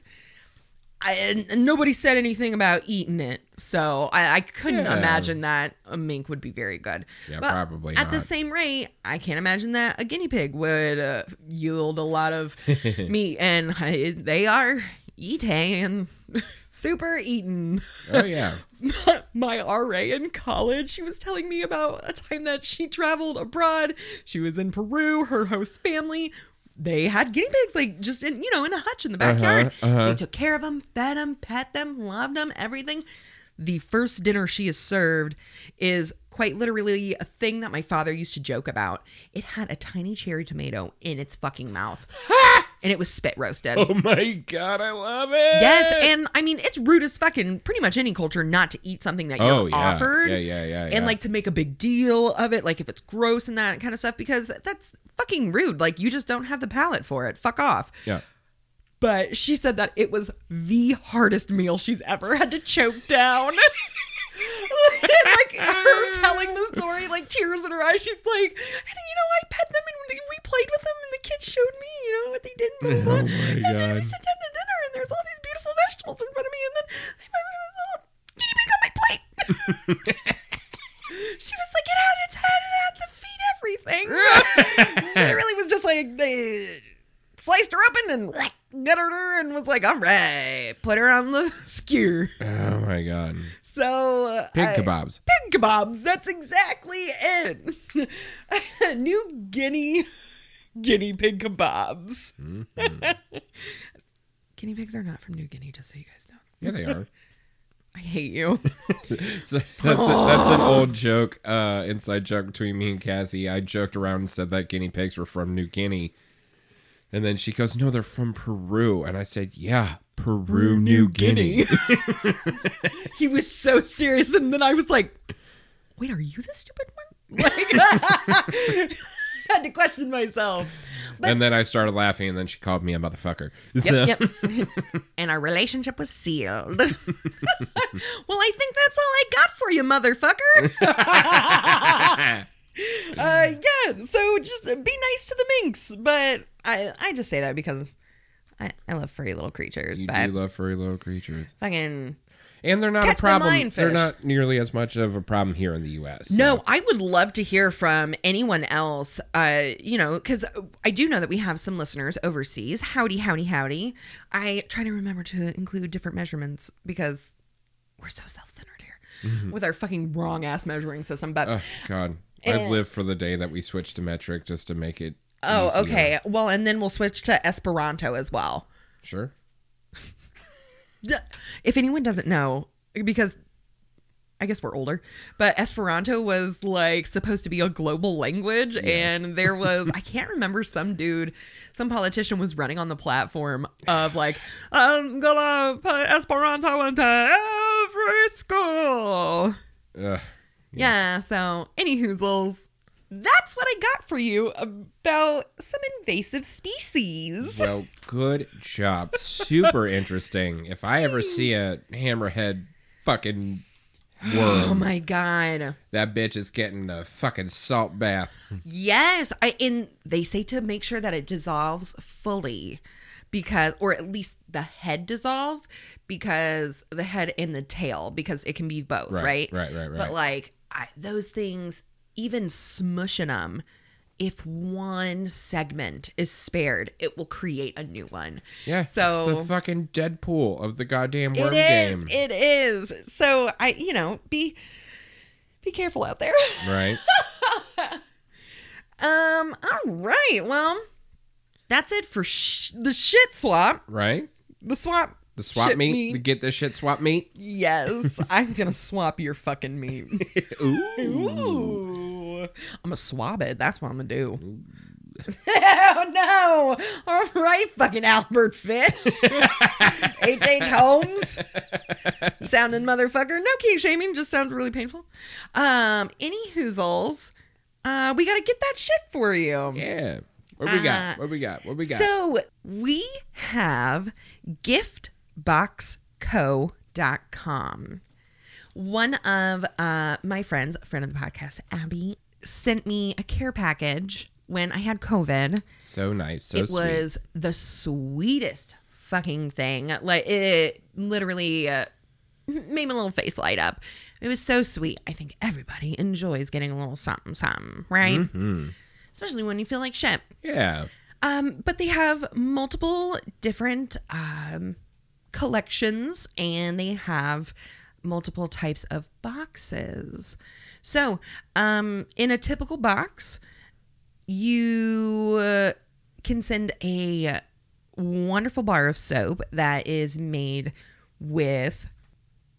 I, and nobody said anything about eating it, so I, I couldn't Yeah. imagine that a mink would be very good. Yeah, But probably At the same rate, I can't imagine that a guinea pig would uh, yield a lot of [LAUGHS] meat, and I, they are eating, [LAUGHS] super eaten Oh yeah. [LAUGHS] my RA in college, she was telling me about a time that she traveled abroad. She was in Peru, her host family. They had guinea pigs, like just in, you know, in a hutch in the backyard. uh-huh. They took care of them, fed them, pet them, loved them, everything. The first dinner she is served is quite literally a thing that my father used to joke about. It had a tiny cherry tomato in its fucking mouth, [LAUGHS] and it was spit roasted. Oh my god, I love it. Yes, and I mean it's rude as fucking pretty much any culture not to eat something that you're Oh, yeah. offered. Yeah, yeah, yeah, yeah. And like to make a big deal of it, like if it's gross and that kind of stuff, because that's fucking rude. Like you just don't have the palate for it. Fuck off. yeah. But she said that it was the hardest meal she's ever had to choke down. [LAUGHS] [LAUGHS] like her telling the [LAUGHS] story, like tears in her eyes. She's like, and you know, I pet them and we played with them, and the kids showed me, you know, what they did. Blah, blah. Oh my and then we sit down to dinner, and there's all these beautiful vegetables in front of me, and then I find a little guinea pig on my plate. [LAUGHS] she was like, it had its head, it had the feet, everything. Literally was just like they sliced her open and gutted her and was like, all right, put her on the skewer. Oh my god. So uh, Pig I- kebabs. Pig kebabs. That's exactly it. [LAUGHS] New Guinea guinea pig kebabs. Guinea pigs are not from New Guinea, just so you guys know. Yeah, they are. [LAUGHS] I hate you. [LAUGHS] So that's a, that's an old joke, uh, inside joke between me and Cassie. I joked around and said that guinea pigs were from New Guinea, and then she goes, "No, they're from Peru," and I said, "Yeah, Peru, New, Guinea." [LAUGHS] [LAUGHS] he was so serious, and then I was like, "Wait, are you the stupid one?" [LAUGHS] Like, had to question myself. and then I started laughing, and then she called me a motherfucker. Yep, yep. and our relationship was sealed. well, I think that's all I got for you, motherfucker. uh, yeah. So just be nice to the minks, but I I just say that because I I love furry little creatures, You but do love furry little creatures, fucking and they're not Catch a problem. lionfish. They're not nearly as much of a problem here in the U.S. so- No, I would love to hear from anyone else. Uh, you know, because I do know that we have some listeners overseas. Howdy, howdy, howdy. I try to remember to include different measurements because we're so self-centered here with our fucking wrong ass measuring system. But Oh God. I And- live for the day that we switch to metric just to make it. Oh, okay. Well, and then we'll switch to Esperanto as well. Sure. If anyone doesn't know, because I guess we're older, but Esperanto was like supposed to be a global language. And there was, I can't remember, some dude, some politician was running on the platform of like, I'm gonna put Esperanto into every school. Ugh. Yeah, so any hoozles. That's what I got for you about some invasive species. Well, good job. Super [LAUGHS] interesting. If I ever see a hammerhead fucking [GASPS] oh worm. Oh my god. that bitch is getting a fucking salt bath. Yes, I and they say to make sure that it dissolves fully because or at least the head dissolves because the head and the tail because it can be both, Right, right? right, right, right. But like I, those things even smushing them if one segment is spared, it will create a new one. Yeah. So it's the fucking Deadpool of the goddamn It worm is. game. It is. So I, you know, be be careful out there. right? [LAUGHS] Um. All right. Well, that's it for sh- the shit swap. Right? The swap. The swap shit meat, the get this shit swap meat. Yes, [LAUGHS] I'm gonna swap your fucking meat. Ooh. [LAUGHS] Ooh. I'm gonna swab it. That's what I'm gonna do. [LAUGHS] oh no! All right, fucking Albert Fish, H. H. Holmes, sounding motherfucker. No key shaming, just sounds really painful. Um, any hoozles, uh, we gotta get that shit for you. Yeah. What we Uh, got? What we got? What we got? So we have giftboxco.com. One of uh, my friends, a friend of the podcast, Abby, sent me a care package when I had COVID. so nice. So it sweet. was the sweetest fucking thing. Like it literally uh, [LAUGHS] made my little face light up. It was so sweet. I think everybody enjoys getting a little something, something, right? Mm-hmm. Especially when you feel like shit. Yeah. Um, but they have multiple different um, collections and they have multiple types of boxes. So, um, in a typical box, you uh, can send a wonderful bar of soap that is made with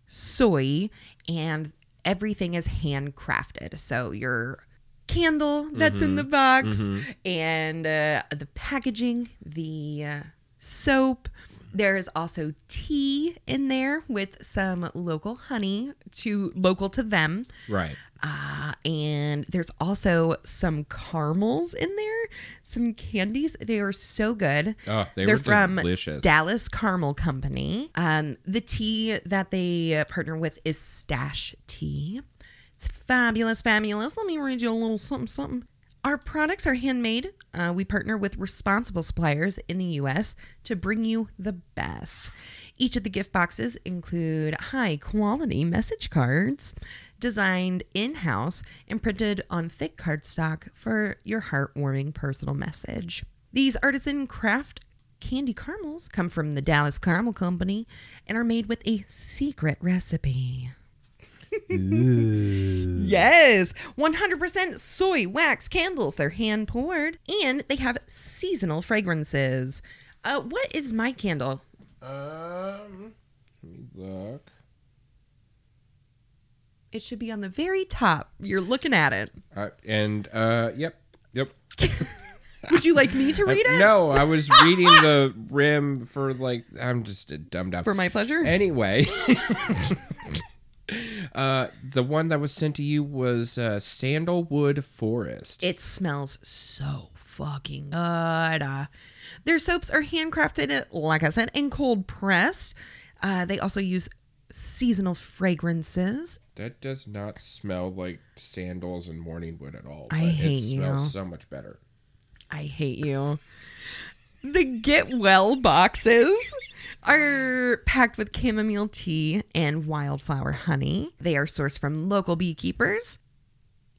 soy and everything is handcrafted. So your candle that's in the box and uh, the packaging, the uh, soap. There is also tea in there with some local honey to local to them. Right. Uh, and there's also some caramels in there, some candies. They are so good. Oh, they They're were from delicious. Dallas Caramel Company. Um, the tea that they partner with is Stash Tea. It's fabulous, fabulous. Let me read you a little something, something. Our products are handmade. Uh, we partner with responsible suppliers in the U.S. to bring you the best. Each of the gift boxes include high quality message cards designed in house and printed on thick cardstock for your heartwarming personal message. These artisan craft candy caramels come from the Dallas Caramel Company and are made with a secret recipe. Yes, 100% soy wax candles. They're hand poured and they have seasonal fragrances. Uh, what is my candle? Um, let me look. It should be on the very top. You're looking at it. Uh, and uh, yep, yep. [LAUGHS] Would you like me to read it? No, I was reading the rim for like I'm just a dumb dumb. For my pleasure? Anyway, [LAUGHS] uh, the one that was sent to you was uh, Sandalwood Forest. It smells so fucking good. Uh, their soaps are handcrafted, like I said, and cold pressed. Uh, they also use seasonal fragrances. That does not smell like sandals and morning wood at all. I hate it smells you. so much better. I hate you. The Get Well boxes are packed with chamomile tea and wildflower honey. They are sourced from local beekeepers.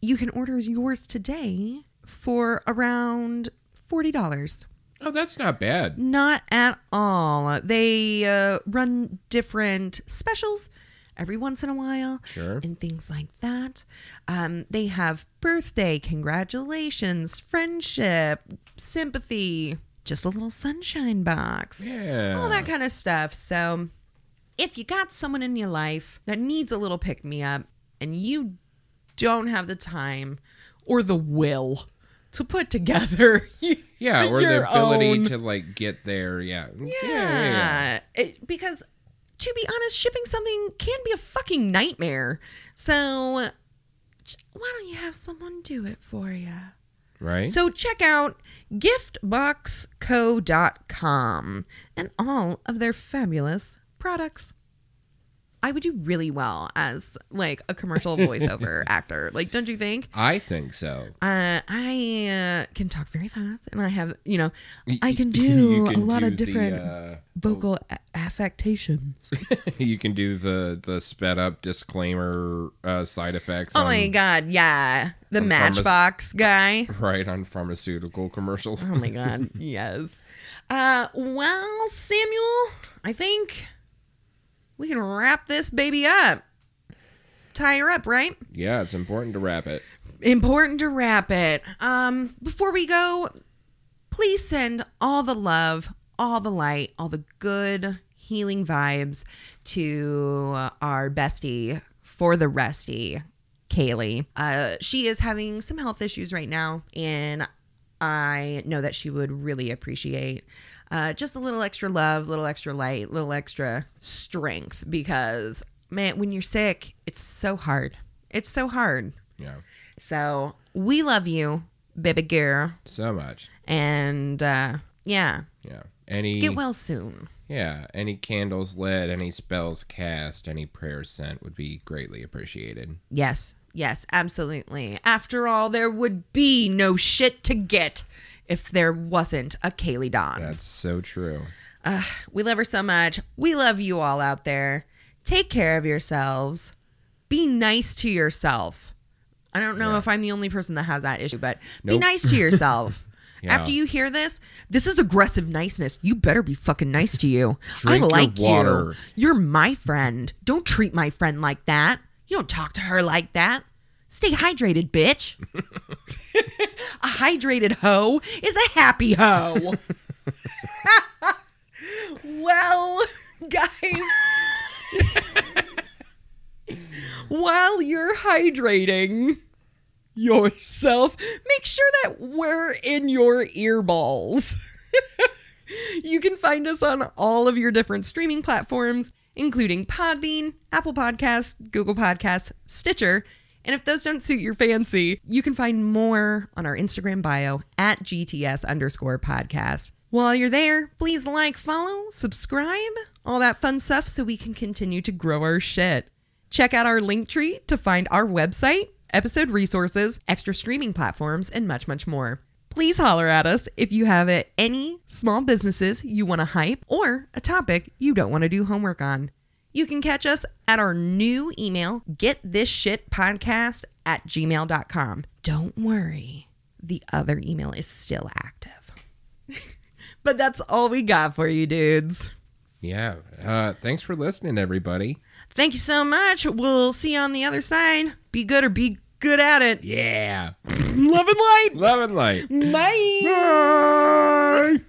You can order yours today for around $40. Oh, that's not bad. Not at all. They uh, run different specials every once in a while Sure. and things like that. Um, they have birthday, congratulations, friendship, sympathy, just a little sunshine box, Yeah. all that kind of stuff. So if you got someone in your life that needs a little pick me up and you don't have the time or the will to put together [LAUGHS] Yeah, or the ability own- to like get there. Yeah. Yeah. yeah, yeah, yeah. It- because to be honest, shipping something can be a fucking nightmare. So why don't you have someone do it for you? Right. So check out giftboxco.com and all of their fabulous products. I would do really well as like a commercial [LAUGHS] voiceover actor. Like, don't you think? I think so. Uh, I uh, can talk very fast, and I have, you know, I can [LAUGHS] do can a lot do of the, different uh, vocal a- affectations. [LAUGHS] you can do the the sped up disclaimer uh, side effects. oh on, my god, yeah, the on pharma- Matchbox guy. Right on pharmaceutical commercials. Oh my god, yes. Uh, well, Samuel, I think we can wrap this baby up. Tie her up, right? yeah, it's important to wrap it. important to wrap it. Um, before we go, please send all the love, all the light, all the good healing vibes to our bestie for the resty, Kaylee. Uh, she is having some health issues right now, and I know that she would really appreciate uh, just a little extra love, little extra light, little extra strength because man, when you're sick, it's so hard. It's so hard. Yeah, So we love you, baby girl, so much. and uh, yeah, Yeah, any get well soon. Yeah, any candles lit, any spells cast, any prayers sent would be greatly appreciated. Yes, yes, absolutely. After all, there would be no shit to get if there wasn't a Kaylee Dawn. That's so true. We love her so much. We love you all out there. Take care of yourselves. Be nice to yourself. I don't know if I'm the only person that has that issue, but be nice to yourself. [LAUGHS] Yeah. After you hear this, this is aggressive niceness. You better be fucking nice to you. Drink I your like water. you. You're my friend. Don't treat my friend like that. You don't talk to her like that. Stay hydrated, bitch. [LAUGHS] a hydrated hoe is a happy hoe. [LAUGHS] well, guys, while you're hydrating yourself, make sure that we're in your earballs. [LAUGHS] you can find us on all of your different streaming platforms, including Podbean, Apple Podcasts, Google Podcasts, Stitcher. And if those don't suit your fancy, you can find more on our Instagram bio at GTS underscore podcast. While you're there, please like, follow, subscribe, all that fun stuff so we can continue to grow our shit. Check out our link tree to find our website, episode resources, extra streaming platforms, and much, much more. Please holler at us if you have any small businesses you want to hype or a topic you don't want to do homework on. You can catch us at our new email, getthisshitpodcast at gmail.com. Don't worry, the other email is still active. [LAUGHS] but that's all we got for you, dudes. Yeah. Uh, thanks for listening, everybody. Thank you so much. We'll see you on the other side. Be good or be good at it. Yeah. Love and light. Love and light. Bye. Bye.